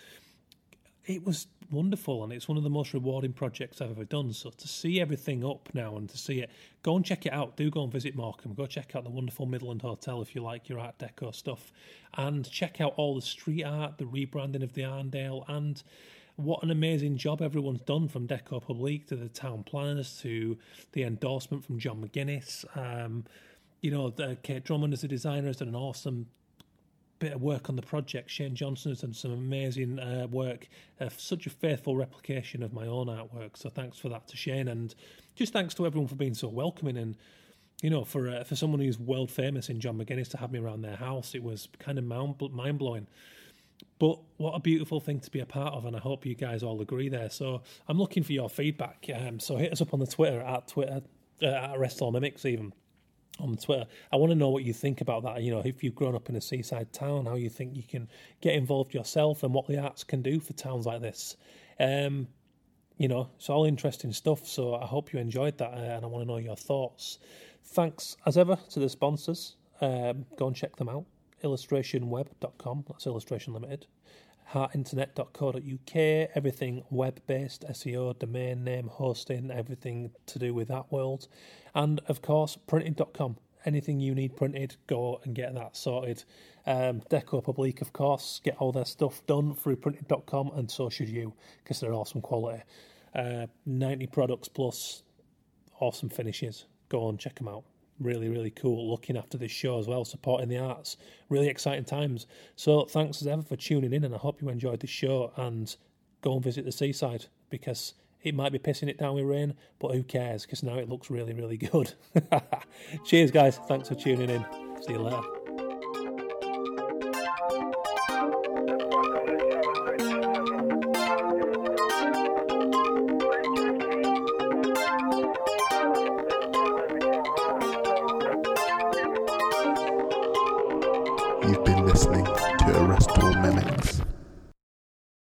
it was wonderful and it's one of the most rewarding projects I've ever done. So to see everything up now and to see it, go and check it out. Do go and visit Morecambe. Go check out the wonderful Midland Hotel if you like your Art Deco stuff, and check out all the street art, the rebranding of the Arndale, and what an amazing job everyone's done from Deco Publique to the town planners to the endorsement from John McGuinness. Um, you know, the, Kate Drummond as a designer has done an awesome bit of work on the project. Shane Johnson has done some amazing uh, work, uh, such a faithful replication of my own artwork. So thanks for that to Shane, and just thanks to everyone for being so welcoming. And you know, for uh, for someone who's world famous in John McGuinness to have me around their house, it was kind of mind blowing. But what a beautiful thing to be a part of, and I hope you guys all agree there. So I'm looking for your feedback. Um, so hit us up on the Twitter at Twitter uh, at Arrest All Mimics even on Twitter. I want to know what you think about that. You know, if you've grown up in a seaside town, how you think you can get involved yourself, and what the arts can do for towns like this. Um, you know, it's all interesting stuff. So I hope you enjoyed that, uh, and I want to know your thoughts. Thanks as ever to the sponsors. Um, go and check them out. Illustrationweb.com. That's Illustration Limited. heartinternet.co.uk, everything web based, SEO, domain name, hosting, everything to do with that world. And of course, printing.com. Anything you need printed, go and get that sorted. Um, Deco Publique, of course, get all their stuff done through printing.com, and so should you, because they're awesome quality. Uh, 90 products plus awesome finishes. Go on, check them out really, really cool looking after this show as well, supporting the arts. Really exciting times. So thanks as ever for tuning in, and I hope you enjoyed the show. And go and visit the seaside because it might be pissing it down with rain, but who cares? Because now it looks really, really (laughs) good. Cheers, guys. Thanks for tuning in. See you later.